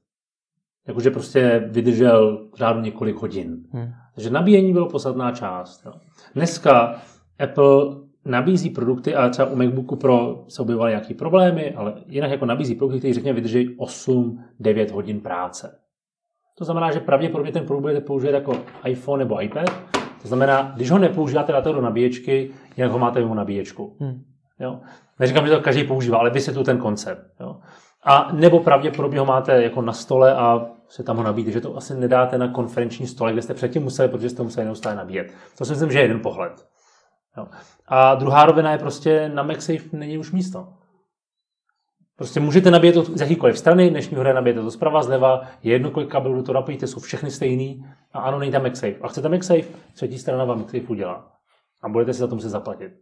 Jakože prostě vydržel řádu několik hodin. Hmm. Takže nabíjení bylo podstatná část. Jo. Dneska Apple nabízí produkty, a třeba u MacBooku Pro se objevovaly nějaké problémy, ale jinak jako nabízí produkty, které řekněme vydrží 8-9 hodin práce. To znamená, že pravděpodobně ten produkt budete použít jako iPhone nebo iPad. To znamená, když ho nepoužíváte, dáte do nabíječky, jinak ho máte mimo nabíječku. Hmm. Jo? Neříkám, že to každý používá, ale vysvětlu ten koncept. Jo? A nebo pravděpodobně ho máte jako na stole a se tam ho nabíjíte, že to asi nedáte na konferenční stole, kde jste předtím museli, protože jste museli neustále nabíjet. To si myslím, že je jeden pohled. Jo. A druhá rovina je prostě na MagSafe není už místo. Prostě můžete nabíjet to z jakýkoliv strany, dnešní hře nabijete to zprava, zleva, je jedno, kolik kabelů to napojíte, jsou všechny stejný a ano, není tam MagSafe. A chcete MagSafe, třetí strana vám MagSafe udělá. A budete si za to muset zaplatit.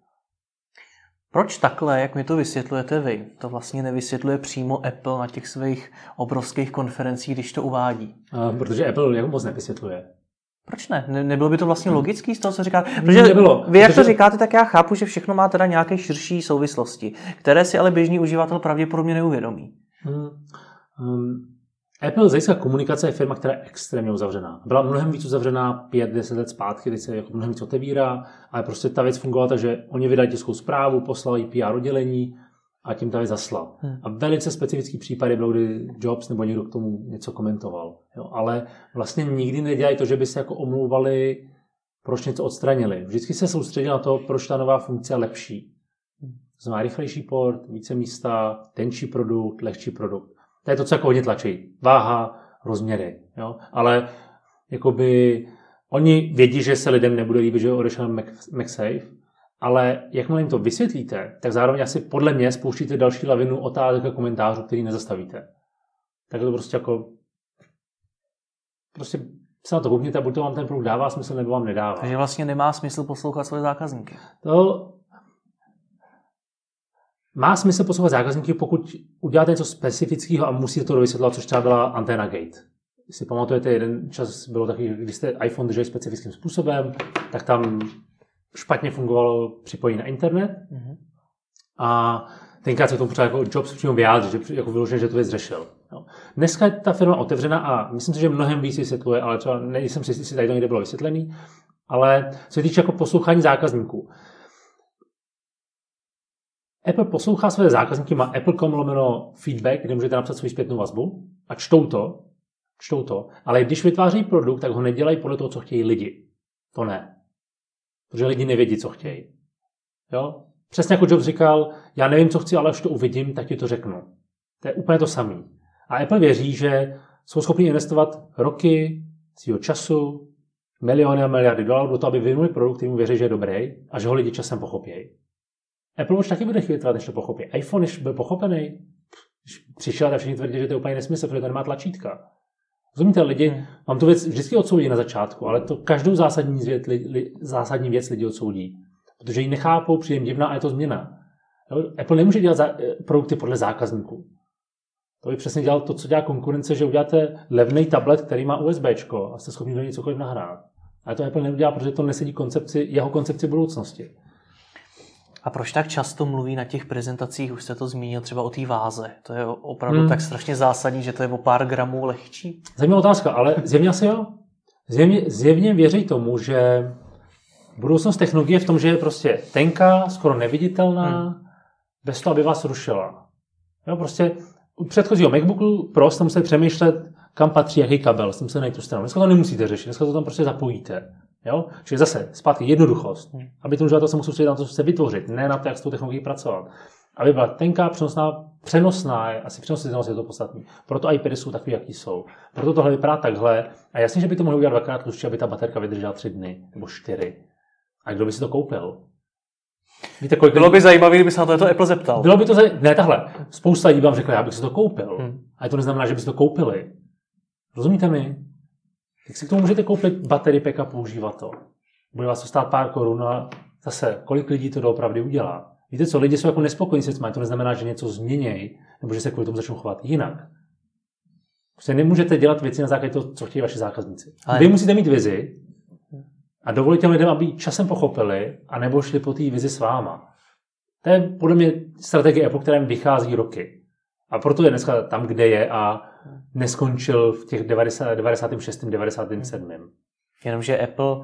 Proč takhle, jak mi to vysvětlujete vy, to vlastně nevysvětluje přímo Apple na těch svých obrovských konferencích, když to uvádí? Uh, protože Apple jako moc nevysvětluje. Proč ne? ne? Nebylo by to vlastně hmm. logický z toho, co říkáte? Protože nebylo, vy, jak protože... to říkáte, tak já chápu, že všechno má teda nějaké širší souvislosti, které si ale běžný uživatel pravděpodobně neuvědomí. Hmm. Um, Apple z hlediska komunikace je firma, která je extrémně uzavřená. Byla mnohem víc uzavřená 5-10 let zpátky, kdy se jako mnohem víc otevírá, ale prostě ta věc fungovala tak, že oni vydali tiskovou zprávu, poslali PR oddělení a tím ta věc zaslal. Hmm. A velice specifický případy byl, kdy Jobs nebo někdo k tomu něco komentoval. Jo, ale vlastně nikdy nedělají to, že by se jako omlouvali, proč něco odstranili. Vždycky se soustředili na to, proč ta nová funkce je lepší. Znamená rychlejší port, více místa, tenčí produkt, lehčí produkt. To je to, co jako hodně tlačí. Váha, rozměry. Jo? Ale jakoby oni vědí, že se lidem nebude líbit, že odešel MagSafe, ale jakmile jim to vysvětlíte, tak zároveň asi podle mě spouštíte další lavinu otázek a komentářů, který nezastavíte. Tak to prostě jako prostě se na to koukněte buď to vám ten produkt dává smysl, nebo vám nedává. Takže vlastně nemá smysl poslouchat svoje zákazníky. To má smysl poslouchat zákazníky, pokud uděláte něco specifického a musíte to dovysvětlovat, což třeba byla Antenna Gate. Si pamatujete, jeden čas bylo taky, když jste iPhone drželi specifickým způsobem, tak tam špatně fungovalo připojení na internet mm-hmm. a tenkrát se to potřeba jako Jobs přímo vyjádřit, že jako vyloženě, že to věc řešil. No. Dneska je ta firma otevřena a myslím si, že mnohem víc vysvětluje, ale třeba nejsem si jestli tady to někde bylo vysvětlený, ale co se týče jako poslouchání zákazníků, Apple poslouchá své zákazníky, má Apple.com lomeno feedback, kde můžete napsat svou zpětnou vazbu a čtou to, čtou to, ale když vytváří produkt, tak ho nedělají podle toho, co chtějí lidi. To ne. Protože lidi nevědí, co chtějí. Jo? Přesně jako Jobs říkal, já nevím, co chci, ale až to uvidím, tak ti to řeknu. To je úplně to samé. A Apple věří, že jsou schopni investovat roky svého času, miliony a miliardy dolarů do toho, aby vyvinuli produkt, který mu věří, že je dobrý a že ho lidi časem pochopějí. Apple už taky bude chvíli trvat, než to pochopí. iPhone, než byl pochopený, když přišel, tak všichni tvrdí, že to je úplně nesmysl, protože to nemá tlačítka. Rozumíte, lidi, mám tu věc vždycky odsoudí na začátku, ale to každou zásadní věc, li, li, zásadní věc lidi odsoudí. Protože ji nechápou, přijde divná a je to změna. Apple nemůže dělat za, eh, produkty podle zákazníků. To by přesně dělal to, co dělá konkurence, že uděláte levný tablet, který má USB a jste schopni do něj cokoliv nahrát. Ale to Apple neudělá, protože to nesedí koncepci, jeho koncepci budoucnosti. A proč tak často mluví na těch prezentacích, už jste to zmínil, třeba o té váze? To je opravdu hmm. tak strašně zásadní, že to je o pár gramů lehčí? Zajímavá otázka, ale zjevně asi jo. Zjevně, zjevně věří tomu, že budoucnost technologie je v tom, že je prostě tenká, skoro neviditelná, hmm. bez toho, aby vás rušila. Jo, prostě u předchozího MacBooku Pro jste museli přemýšlet, kam patří jaký kabel, jste museli najít tu stranu. Dneska to nemusíte řešit, dneska to tam prostě zapojíte. Jo? Čili zase zpátky jednoduchost. Hmm. Aby ten uživatel se musel soustředit na to, co chce vytvořit, ne na to, jak s tou technologií pracovat. Aby byla tenká, přenosná, přenosná, je, asi přenositelnost je to podstatné. Proto iPady jsou takový, jaký jsou. Proto tohle vypadá takhle. A jasně, že by to mohlo udělat dvakrát tlustší, aby ta baterka vydržela tři dny nebo čtyři. A kdo by si to koupil? Víte, kolik Bylo by zajímavé, kdyby se na to, to Apple zeptal. Bylo by to zaj... Ne, tahle. Spousta lidí vám řekla, já bych si to koupil. Hmm. A to neznamená, že by si to koupili. Rozumíte mi? Tak si k tomu můžete koupit baterii pack a používat to. Bude vás to stát pár korun a zase, kolik lidí to doopravdy udělá. Víte co, lidi jsou jako nespokojení s věcmi, to neznamená, že něco změnějí, nebo že se kvůli tomu začnou chovat jinak. Prostě nemůžete dělat věci na základě toho, co chtějí vaši zákazníci. Ale... Vy musíte mít vizi a dovolit těm lidem, aby časem pochopili a nebo šli po té vizi s váma. To je podle mě strategie, po kterém vychází roky. A proto je dneska tam, kde je a neskončil v těch 90, 96. 97. Jenomže Apple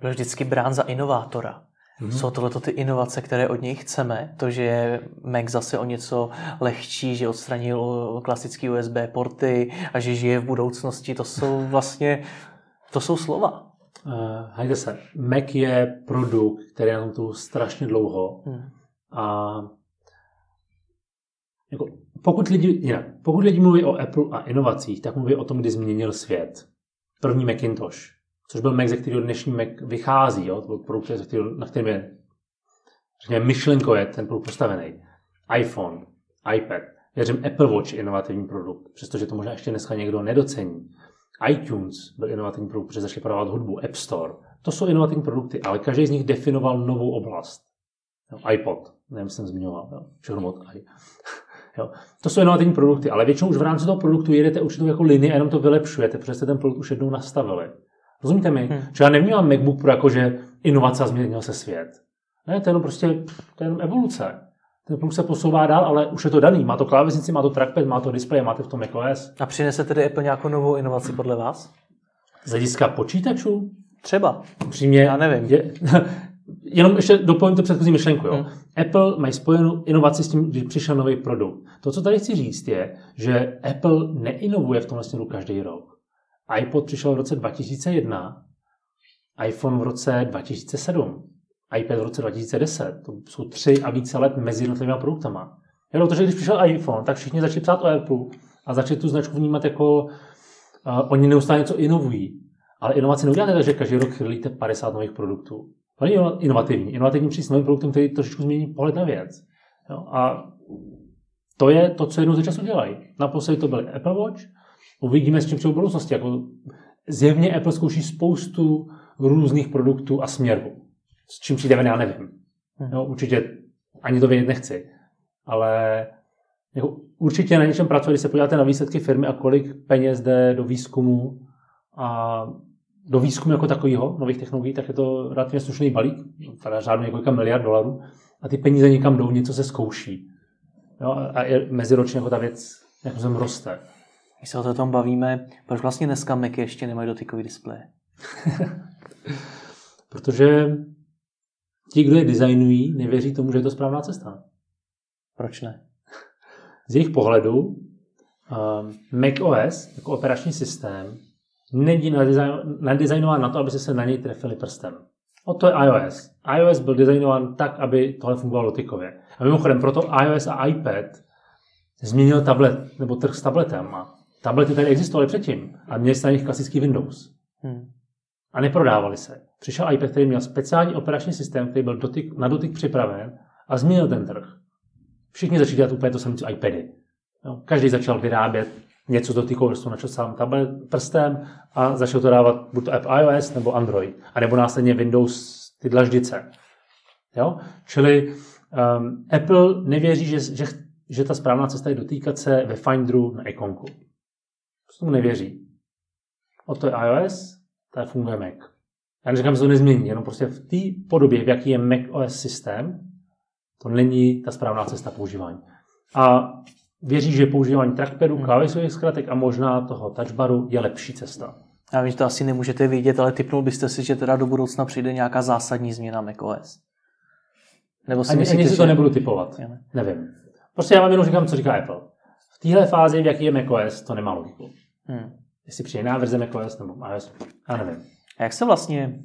byl vždycky brán za inovátora. Mm-hmm. Jsou tohle ty inovace, které od něj chceme. To, že je Mac zase o něco lehčí, že odstranil klasické USB porty a že žije v budoucnosti, to jsou vlastně, to jsou slova. Uh, hajde se, Mac je produkt, který je na tu strašně dlouho hmm. a jako, pokud, lidi, jinak, pokud lidi mluví o Apple a inovacích, tak mluví o tom, kdy změnil svět. První Macintosh, což byl Mac, ze kterého dnešní Mac vychází, jo? to byl produkt, na kterém je řekněme, myšlenkově ten produkt postavený. iPhone, iPad. Věřím, Apple Watch inovativní produkt, přestože to možná ještě dneska někdo nedocení iTunes byl inovativní produkt, protože začali prodávat hudbu, App Store. To jsou inovativní produkty, ale každý z nich definoval novou oblast. IPod, nevím, jsem zmiňoval, jo, všechno od i. Jo. To jsou inovativní produkty, ale většinou už v rámci toho produktu jedete určitou jako linii a jenom to vylepšujete, protože jste ten produkt už jednou nastavili. Rozumíte mi? Hmm. Že já nevnímám MacBook Pro jako, že inovace a změnil se svět. Ne, to je jenom prostě to je jenom evoluce ten produkt se posouvá dál, ale už je to daný. Má to klávesnici, má to trackpad, má to display, máte v tom macOS. A přinese tedy Apple nějakou novou inovaci podle vás? Z hlediska počítačů? Třeba. Upřímně. Já nevím. Je, jenom ještě doplním to předchozí myšlenku. Jo. Hmm. Apple mají spojenou inovaci s tím, když přišel nový produkt. To, co tady chci říct, je, že Apple neinovuje v tomhle směru každý rok. iPod přišel v roce 2001, iPhone v roce 2007 iPad v roce 2010. To jsou tři a více let mezi jednotlivými produktama. Jenom to, že když přišel iPhone, tak všichni začali psát o Apple a začali tu značku vnímat jako uh, oni neustále něco inovují. Ale inovace neuděláte tak, že každý rok chrlíte 50 nových produktů. To není inovativní. Inovativní přijít s novým produktem, který trošičku změní pohled na věc. Jo? A to je to, co jednou ze času dělají. Naposledy to byl Apple Watch. Uvidíme, s čím přijde budoucnosti. Jako zjevně Apple zkouší spoustu různých produktů a směrů. S čím přijdeme, já nevím. Hmm. Jo, určitě ani to vědět nechci. Ale jako určitě na něčem pracuje, když se podíváte na výsledky firmy a kolik peněz jde do výzkumu a do výzkumu jako takového nových technologií, tak je to relativně slušný balík, teda řádu několika miliard dolarů a ty peníze někam jdou, něco se zkouší. Jo, a je meziročně jako ta věc jak se roste. Když se o tom bavíme, proč vlastně dneska Macy ještě nemají dotykový displeje? Protože ti, kdo je designují, nevěří tomu, že je to správná cesta. Proč ne? Z jejich pohledu um, Mac OS jako operační systém není nadizajnován na to, aby se se na něj trefili prstem. O to je iOS. iOS byl designován tak, aby tohle fungovalo dotykově. A mimochodem, proto iOS a iPad změnil tablet, nebo trh s tabletem. A tablety tady existovaly předtím a měli jste na nich klasický Windows. Hmm a neprodávali se. Přišel iPad, který měl speciální operační systém, který byl dotyk, na dotyk připraven a změnil ten trh. Všichni začali dělat úplně to samé, co iPady. No, každý začal vyrábět něco dotykou, že jsem načal sám tablet prstem a začal to dávat buď to app iOS nebo Android, a nebo následně Windows ty dlaždice. Jo? Čili um, Apple nevěří, že, že, že ta správná cesta je dotýkat se ve Finderu na ikonku. Prostě tomu nevěří. O to je iOS, tady funguje Mac. Já neříkám, že to nezmění, jenom prostě v té podobě, v jaký je Mac OS systém, to není ta správná cesta používání. A věří, že používání trackpadu, hmm. klávesových zkratek a možná toho touchbaru je lepší cesta. Já vím, že to asi nemůžete vidět, ale typnul byste si, že teda do budoucna přijde nějaká zásadní změna macOS. Nebo si ani, myslíte, ani si to že... nebudu typovat. Ne. Nevím. Prostě já vám jenom říkám, co říká Apple. V téhle fázi, v jaký je macOS, to nemá logiku. Hmm. Jestli přijde jiná verze macOS nebo iOS, já nevím. A jak se vlastně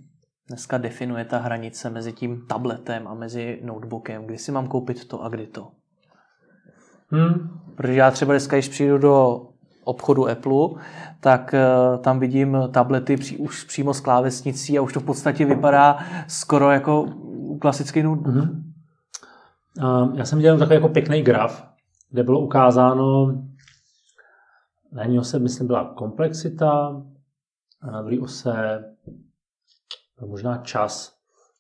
dneska definuje ta hranice mezi tím tabletem a mezi notebookem? Kdy si mám koupit to a kdy to? Hmm. Protože já třeba dneska, když přijdu do obchodu Apple, tak uh, tam vidím tablety při, už přímo s klávesnicí a už to v podstatě vypadá skoro jako klasický notebook. Mm-hmm. Uh, já jsem dělal takový jako pěkný graf, kde bylo ukázáno, na jedné ose, myslím, byla komplexita, a na druhé ose možná čas.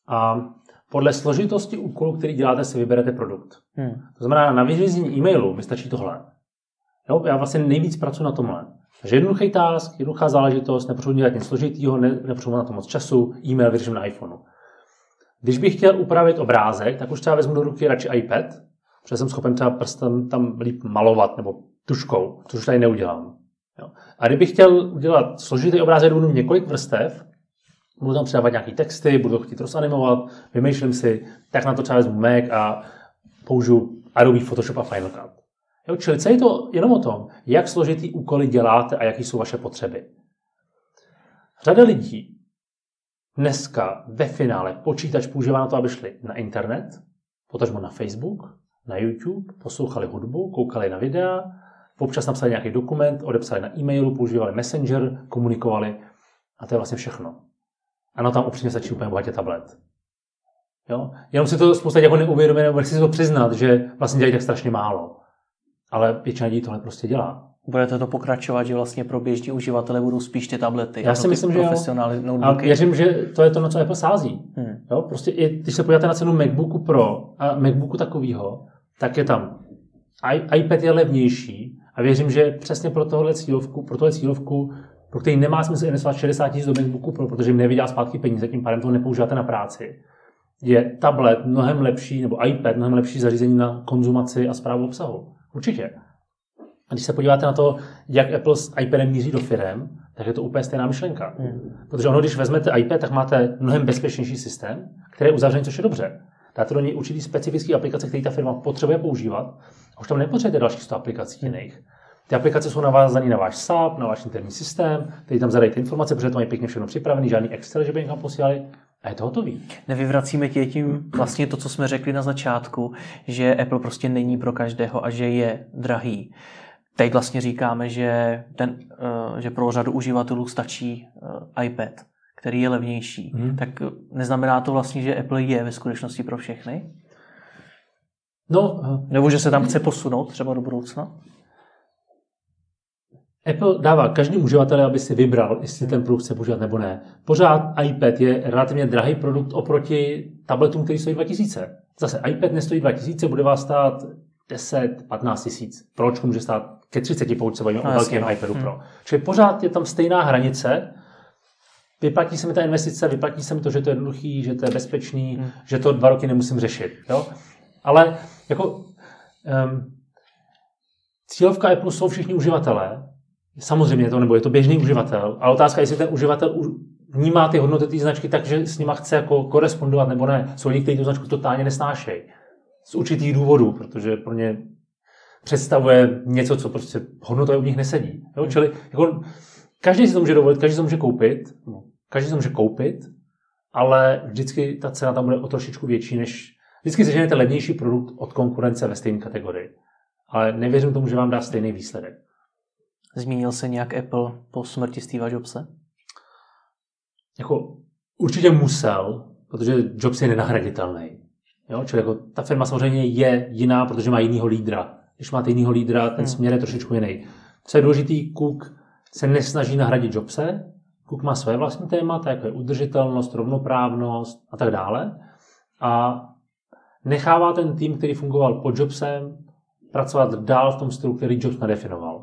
A podle složitosti úkolu, který děláte, si vyberete produkt. Hmm. To znamená, na vyřízení e-mailu mi stačí tohle. Jo, já vlastně nejvíc pracuji na tomhle. Takže jednoduchý task, jednoduchá záležitost, nepotřebuji dělat nic složitýho, ne, nepotřebuji na to moc času, e-mail vyřeším na iPhoneu. Když bych chtěl upravit obrázek, tak už třeba vezmu do ruky radši iPad, protože jsem schopen třeba prstem tam líp malovat nebo tuškou, což už tady neudělám. Jo. A kdybych chtěl udělat složitý obrázek, budu několik vrstev, budu tam přidávat nějaký texty, budu to chtít rozanimovat, vymýšlím si, tak na to třeba vezmu Mac a použiju Adobe Photoshop a Final Cut. Jo, čili celý to jenom o tom, jak složitý úkoly děláte a jaký jsou vaše potřeby. Řada lidí dneska ve finále počítač používá na to, aby šli na internet, potažmo na Facebook, na YouTube, poslouchali hudbu, koukali na videa, občas napsali nějaký dokument, odepsali na e-mailu, používali Messenger, komunikovali a to je vlastně všechno. Ano, tam upřímně stačí úplně bohatě tablet. Jo? Jenom si to spousta jako neuvědomuje, nebo si to přiznat, že vlastně dělají tak strašně málo. Ale většina lidí tohle prostě dělá. Budete to pokračovat, že vlastně pro běžní uživatele budou spíš ty tablety. Já si myslím, že jo. A věřím, že to je to, na co Apple sází. Hmm. Jo? Prostě i, když se podíváte na cenu MacBooku Pro a MacBooku takového, tak je tam iPad je levnější a věřím, že přesně pro tohle cílovku, pro tohle cílovku, pro který nemá smysl investovat 60 tisíc do MacBooku Pro, protože jim nevydělá zpátky peníze, tím pádem to nepoužíváte na práci, je tablet mnohem lepší, nebo iPad mnohem lepší zařízení na konzumaci a zprávu obsahu. Určitě. A když se podíváte na to, jak Apple s iPadem míří do firem, tak je to úplně stejná myšlenka. Hmm. Protože ono, když vezmete iPad, tak máte mnohem bezpečnější systém, který je uzavřený, což je dobře. Dáte do něj určitý specifický aplikace, který ta firma potřebuje používat. A už tam nepotřebujete dalších 100 aplikací jiných. Ty aplikace jsou navázané na váš SAP, na váš interní systém, který tam zadajte informace, protože to mají pěkně všechno připravené, žádný Excel, že by někam posílali. A je to hotový. Nevyvracíme tě tím vlastně to, co jsme řekli na začátku, že Apple prostě není pro každého a že je drahý. Teď vlastně říkáme, že, ten, eh, že pro řadu uživatelů stačí eh, iPad, který je levnější. Hmm. Tak neznamená to vlastně, že Apple je ve skutečnosti pro všechny? No, Nebo že se tam chce posunout třeba do budoucna? Apple dává každému uživateli, aby si vybral, jestli ten produkt chce používat nebo ne. Pořád iPad je relativně drahý produkt oproti tabletům, který stojí 2000. Zase iPad nestojí 2000, bude vás stát 10, 15 tisíc. Proč může stát ke 30, pokud se bavíme no, o velkém no. iPadu hmm. Pro. Čili pořád je tam stejná hranice. Vyplatí se mi ta investice, vyplatí se mi to, že to je jednoduchý, že to je bezpečný, hmm. že to dva roky nemusím řešit. Jo? Ale jako um, cílovka Apple jsou všichni uživatelé, Samozřejmě to, nebo je to běžný uživatel, ale otázka je, jestli ten uživatel vnímá ty hodnoty té značky tak, že s nima chce jako korespondovat nebo ne. Jsou lidi, kteří tu značku totálně nesnášejí. Z určitých důvodů, protože pro ně představuje něco, co prostě hodnotově u nich nesedí. Jo? Čili jako, každý si to může dovolit, každý si to může koupit, no, každý si to může koupit, ale vždycky ta cena tam bude o trošičku větší, než vždycky seženete levnější produkt od konkurence ve stejné kategorii. Ale nevěřím tomu, že vám dá stejný výsledek. Zmínil se nějak Apple po smrti Steve Jobse? Jako určitě musel, protože Jobs je nenahraditelný. Jo? Čili jako ta firma samozřejmě je jiná, protože má jinýho lídra. Když máte jinýho lídra, ten hmm. směr je trošičku jiný. Co je důležitý, Cook se nesnaží nahradit Jobse, Cook má své vlastní témata, jako je udržitelnost, rovnoprávnost a tak dále. A nechává ten tým, který fungoval pod Jobsem, pracovat dál v tom stylu, který Jobs nadefinoval.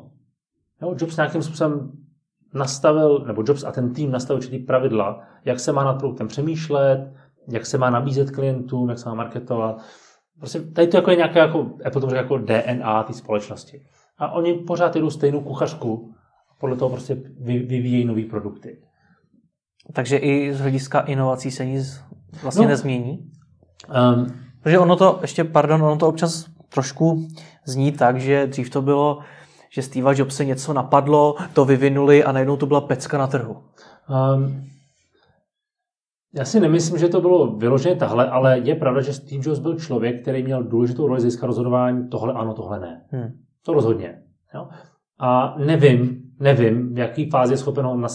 Jo, Jobs nějakým způsobem nastavil, nebo Jobs a ten tým nastavil určitý pravidla, jak se má nad produktem přemýšlet, jak se má nabízet klientům, jak se má marketovat. Prostě tady to jako je nějaké, jako, Apple to jako DNA té společnosti. A oni pořád jdou stejnou kuchařku, podle toho prostě vyvíjejí nové produkty. Takže i z hlediska inovací se nic vlastně no, nezmění? Um, Protože ono to, ještě, pardon, ono to občas trošku zní tak, že dřív to bylo, že Steve Jobs se něco napadlo, to vyvinuli a najednou to byla pecka na trhu. Um, já si nemyslím, že to bylo vyloženě tahle, ale je pravda, že Steve Jobs byl člověk, který měl důležitou roli z rozhodování, tohle ano, tohle ne. Hmm. To rozhodně. Jo? A nevím, nevím, v jaký fázi je schopen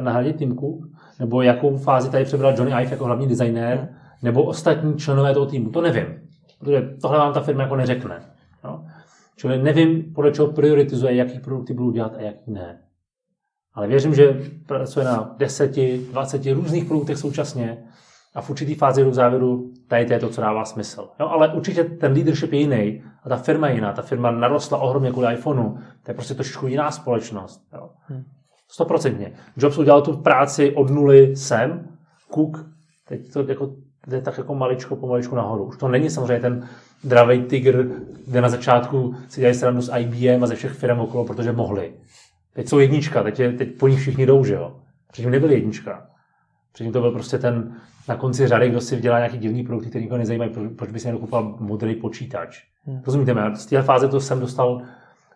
nahradit Tim Cook, nebo jakou fázi tady přebral Johnny Ive jako hlavní designér, hmm. nebo ostatní členové toho týmu. To nevím, protože tohle vám ta firma jako neřekne. Čili nevím, podle čeho prioritizuje, jaký produkty budou dělat a jaký ne. Ale věřím, že pracuje na 10, 20 různých produktech současně a v určitý fázi do závěru, tady to je to, co dává smysl. Jo, ale určitě ten leadership je jiný a ta firma je jiná. Ta firma narostla ohromně kvůli iPhoneu. To je prostě trošku jiná společnost. Jo. Hmm. Stoprocentně. Jobs udělal tu práci od nuly sem, Cook, teď to jako, jde tak jako maličko pomaličku nahoru. Už to není samozřejmě ten dravej tygr, kde na začátku si dělají srandu s IBM a ze všech firm okolo, protože mohli. Teď jsou jednička, teď, je, teď po nich všichni jdou, že jo. Předtím nebyl jednička. Předtím to byl prostě ten na konci řady, kdo si dělá nějaký divný produkt, který nikoho nezajímají, proč by si nedokoupal modrý počítač. Hmm. Rozumíte mi? Z téhle fáze to jsem dostal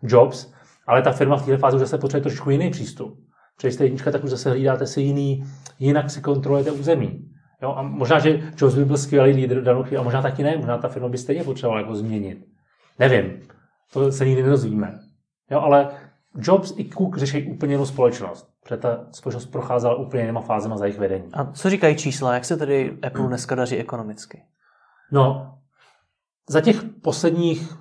Jobs, ale ta firma v téhle fázi už zase potřebuje trošku jiný přístup. Protože jste jednička, tak už zase hlídáte si jiný, jinak si kontrolujete území. Jo? A možná, že Jobs by byl skvělý lídr danou chvíli, a možná taky ne, možná ta firma by stejně potřebovala jako změnit. Nevím, to se nikdy nedozvíme. Jo, ale Jobs i Cook řeší úplně jinou společnost, protože ta společnost procházela úplně jinýma fázema za jejich vedení. A co říkají čísla? Jak se tedy Apple dneska daří ekonomicky? No, za těch posledních,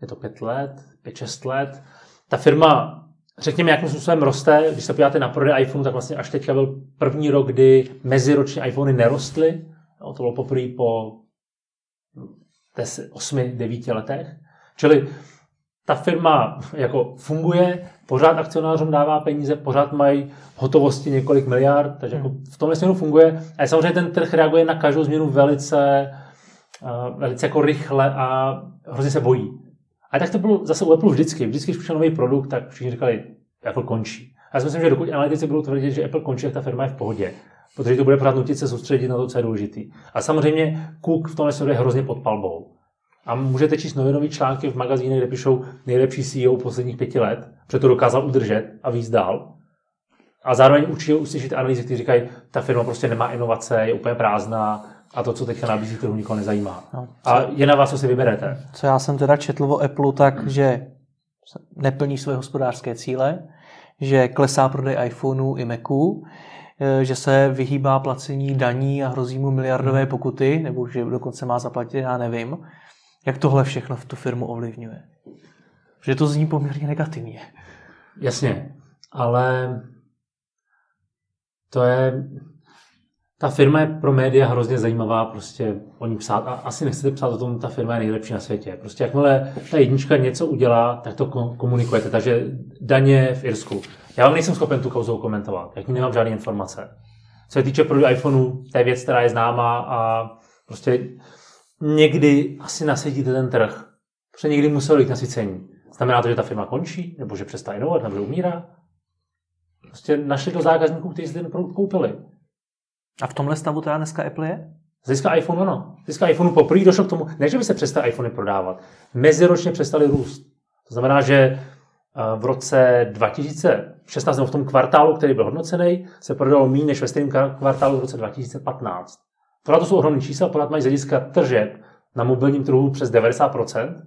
je to pět let, pět, šest let, ta firma, řekněme, jakým způsobem roste. Když se podíváte na prodej iPhone, tak vlastně až teďka byl první rok, kdy meziročně iPhony nerostly. No, to bylo poprvé po 8-9 letech. Čili ta firma jako funguje, pořád akcionářům dává peníze, pořád mají hotovosti několik miliard, takže jako v tomhle směru funguje. A samozřejmě ten trh reaguje na každou změnu velice, velice jako rychle a hrozně se bojí. A tak to bylo zase u Apple vždycky. Vždycky, když přišel nový produkt, tak všichni říkali, Apple končí. A já si myslím, že dokud analytici budou tvrdit, že Apple končí, tak ta firma je v pohodě. Protože to bude pořád nutit se soustředit na to, co je důležitý. A samozřejmě Cook v tomhle směru je hrozně pod palbou. A můžete číst novinové články v magazínech, kde píšou nejlepší CEO posledních pěti let, protože to dokázal udržet a víc dál. A zároveň určitě uslyšíte analýzy, které říkají, ta firma prostě nemá inovace, je úplně prázdná a to, co teďka nabízí, to nikoho nezajímá. No, a je na vás, co si vyberete. Co já jsem teda četl o Apple, tak, že neplní své hospodářské cíle, že klesá prodej iPhoneů i Maců, eh, že se vyhýbá placení daní a hrozí mu miliardové hmm. pokuty, nebo že dokonce má zaplatit, já nevím. Jak tohle všechno v tu firmu ovlivňuje? Že to zní poměrně negativně. Jasně, ale to je, ta firma je pro média hrozně zajímavá, prostě o ní psát a asi nechcete psát o tom, ta firma je nejlepší na světě. Prostě jakmile ta jednička něco udělá, tak to komunikujete. Takže daně v Irsku. Já vám nejsem schopen tu kauzu komentovat, jak nemám žádné informace. Co se týče prodej iPhoneu, to je věc, která je známá a prostě někdy asi nasadíte ten trh. Protože někdy muselo jít nasycení. Znamená to, že ta firma končí, nebo že přestane inovat, nebo že umírá? Prostě našli do zákazníků, kteří si ten produkt koupili. A v tomhle stavu teda dneska Apple je? Získá iPhone, ano. Získá iPhone poprvé došlo k tomu, ne, že by se přestali iPhony prodávat, meziročně přestali růst. To znamená, že eh, v roce 2016, nebo v tom kvartálu, který byl hodnocený, se prodalo méně než ve stejném kvartálu v roce 2015. Tohle to jsou ohromné čísla, pořád mají z hlediska tržeb na mobilním trhu přes 90%.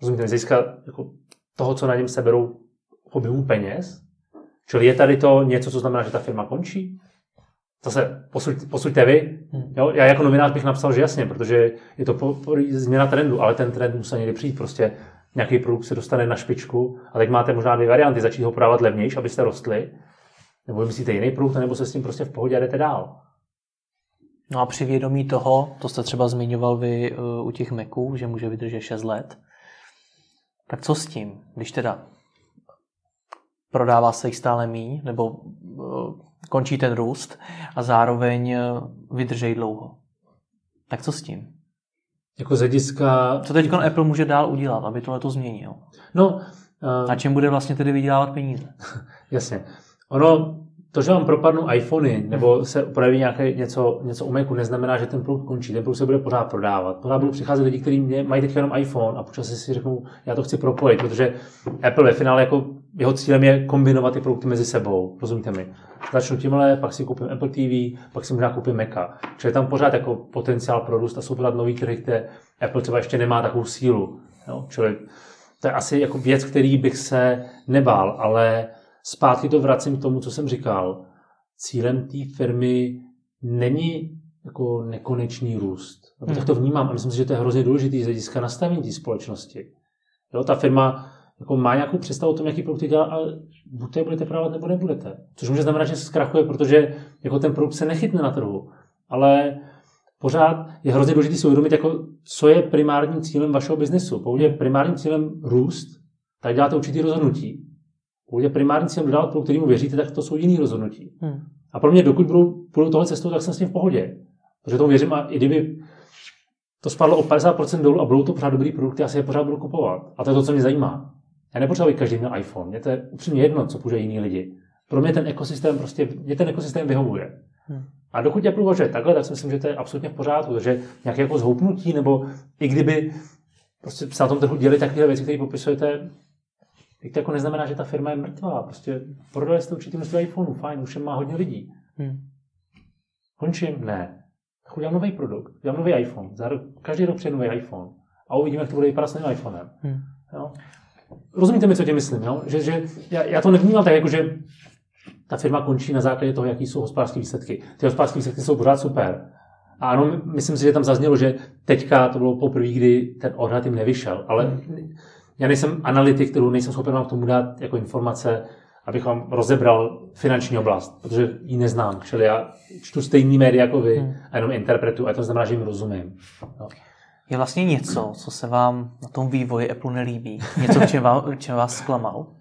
Rozumíte, z hlediska jako toho, co na něm seberou objemu peněz. Čili je tady to něco, co znamená, že ta firma končí? Zase posuďte, posuďte vy. Hmm. Jo? Já jako novinář bych napsal, že jasně, protože je to po, po, změna trendu, ale ten trend musí někdy přijít. Prostě nějaký produkt se dostane na špičku a teď máte možná dvě varianty, začít ho prodávat levnější, abyste rostli, nebo vymyslíte jiný produkt, nebo se s tím prostě v pohodě jdete dál. No a při vědomí toho, to jste třeba zmiňoval vy eh, u těch Maců, že může vydržet 6 let, tak co s tím, když teda prodává se jich stále míň, nebo uh, končí ten růst a zároveň uh, vydržejí dlouho. Tak co s tím? Jako z hlediska... Co teď Apple může dál udělat, aby tohle to změnil? No, uh... A čem bude vlastně tedy vydělávat peníze? Jasně. Ono, to, že vám propadnou iPhony nebo se projeví nějaké něco, něco u Macu, neznamená, že ten produkt končí. Ten produkt se bude pořád prodávat. Pořád budou přicházet lidi, kteří mají teď jenom iPhone a počas si řeknou, já to chci propojit, protože Apple ve finále jako jeho cílem je kombinovat ty produkty mezi sebou. Rozumíte mi? Začnu tímhle, pak si koupím Apple TV, pak si možná koupím Maca. Čili je tam pořád jako potenciál pro růst a jsou pořád nový trhy, kde Apple třeba ještě nemá takovou sílu. Jo? Čili to je asi jako věc, který bych se nebál, ale zpátky to vracím k tomu, co jsem říkal. Cílem té firmy není jako nekonečný růst. Hmm. Tak to vnímám a myslím si, že to je hrozně důležité z hlediska nastavení té společnosti. Jo, ta firma jako má nějakou představu o tom, jaký produkty dělá, ale buď to budete prodávat, nebo nebudete. Což může znamenat, že se zkrachuje, protože jako ten produkt se nechytne na trhu. Ale pořád je hrozně důležité si uvědomit, jako, co je primárním cílem vašeho biznesu. Pokud je primárním cílem růst, tak děláte určitý rozhodnutí. Pokud je primární cílem dodávat produkt, kterýmu věříte, tak to jsou jiný rozhodnutí. Hmm. A pro mě, dokud budou, budou tohle cestou, tak jsem s tím v pohodě. Protože tomu věřím a i kdyby to spadlo o 50% dolů a budou to pořád dobrý produkty, já si je pořád budu kupovat. A to je to, co mě zajímá. Já nepotřebuji, aby každý měl iPhone. Mě to je upřímně jedno, co používají jiní lidi. Pro mě ten ekosystém prostě, mě ten ekosystém vyhovuje. Hmm. A dokud Apple uvažuje takhle, tak si myslím, že to je absolutně v pořádku. Takže nějaké jako zhoupnutí, nebo i kdyby prostě se na tom trhu děli takové věci, které popisujete, tak to jako neznamená, že ta firma je mrtvá. Prostě prodali jste určitý množství iPhoneu, fajn, už má hodně lidí. Hmm. Končím? Ne. Tak udělám nový produkt, udělám nový iPhone. Za rok, každý rok přijde nový iPhone. A uvidíme, jak to bude vypadat s novým iPhonem. Hmm. Jo? Rozumíte mi, co tě myslím? Jo? Že, že já, já, to nevnímám tak, jako že ta firma končí na základě toho, jaký jsou hospodářské výsledky. Ty hospodářské výsledky jsou pořád super. A ano, myslím si, že tam zaznělo, že teďka to bylo poprvé, kdy ten odhad jim nevyšel. Ale hmm já nejsem analytik, kterou nejsem schopen vám k tomu dát jako informace, abych vám rozebral finanční oblast, protože ji neznám. Čili já čtu stejný média jako vy hmm. a jenom interpretuji, a to znamená, že jim rozumím. No. Je vlastně něco, co se vám na tom vývoji Apple nelíbí? Něco, čem, vás, čem vás zklamal?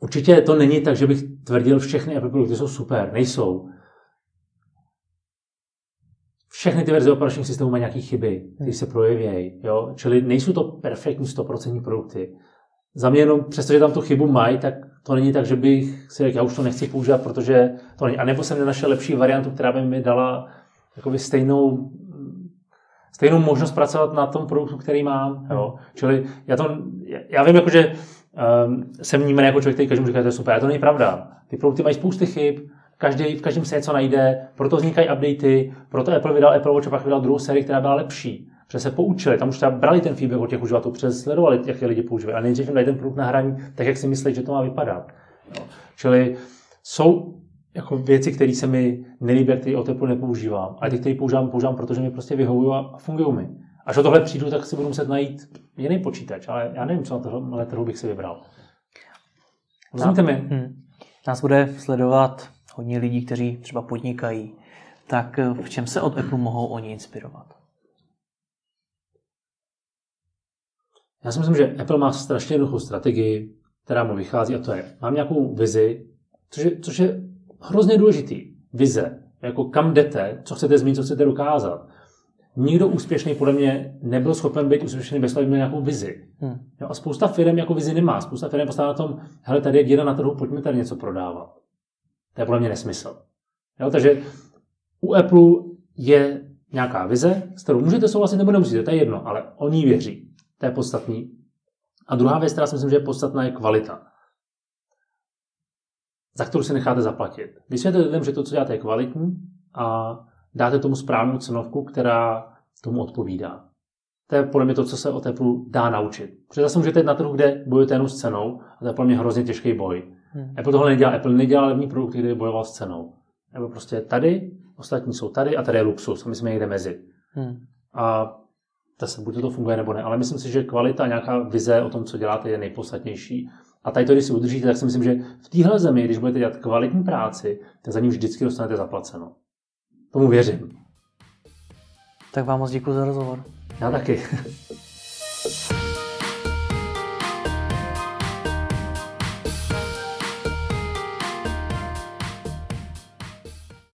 Určitě to není tak, že bych tvrdil, všechny Apple produkty jsou super. Nejsou všechny ty verze operačních systémů mají nějaké chyby, které se projevějí. Jo? Čili nejsou to perfektní 100% produkty. Za mě jenom, přestože tam tu chybu mají, tak to není tak, že bych si řekl, já už to nechci používat, protože to není. A nebo jsem nenašel lepší variantu, která by mi dala jakoby stejnou, stejnou možnost pracovat na tom produktu, který mám. Jo? Čili já, to, já vím, jako, že um, jsem vnímaný jako člověk, který každému říká, že to je super. A to není pravda. Ty produkty mají spousty chyb, Každý, v každém se něco najde, proto vznikají updaty, proto Apple vydal Apple Watch a pak vydal druhou sérii, která byla lepší. Protože se poučili, tam už třeba brali ten feedback od těch uživatelů, protože sledovali, jak je lidi používají. A nejdřív jim dají ten produkt na hraní, tak jak si myslí, že to má vypadat. No. Čili jsou jako věci, které se mi nelíbí, které od Apple nepoužívám. A ty, které používám, používám, protože mi prostě vyhovují a fungují mi. Až o tohle přijdu, tak si budu muset najít jiný počítač, ale já nevím, co na tohle trhu bych si vybral. Rozumíte mi? Hmm. Nás bude sledovat hodně lidí, kteří třeba podnikají, tak eh, v čem se od Apple mohou oni inspirovat? Já si myslím, že Apple má strašně jednoduchou strategii, která mu vychází a to je, mám nějakou vizi, což je, což je hrozně důležitý. Vize, jako kam jdete, co chcete zmínit, co chcete dokázat. Nikdo úspěšný podle mě nebyl schopen být úspěšný bez toho, aby měl nějakou vizi. Hmm. Jo, a spousta firm jako vizi nemá. Spousta firm postavá na tom, hele, tady je díra na trhu, pojďme tady něco prodávat. To je podle mě nesmysl. Jo, takže u Apple je nějaká vize, s kterou můžete souhlasit nebo nemusíte, to je jedno, ale oni věří. To je podstatný. A druhá věc, která si myslím, že je podstatná, je kvalita. Za kterou si necháte zaplatit. Vysvětlete lidem, že to, co děláte, je kvalitní a dáte tomu správnou cenovku, která tomu odpovídá. To je podle mě to, co se o Apple dá naučit. Protože zase můžete jít na trhu, kde bojujete jenom s cenou, a to je podle mě hrozně těžký boj. Hmm. Apple tohle nedělá. Apple nedělá levný produkty, kde bojoval s cenou. Nebo prostě tady, ostatní jsou tady a tady je luxus a my jsme někde mezi. Hmm. A se buď to funguje nebo ne. Ale myslím si, že kvalita, nějaká vize o tom, co děláte, je nejpodstatnější. A tady to, když si udržíte, tak si myslím, že v téhle zemi, když budete dělat kvalitní práci, tak za ní vždycky dostanete zaplaceno. Tomu věřím. Tak vám moc děkuji za rozhovor. Já taky.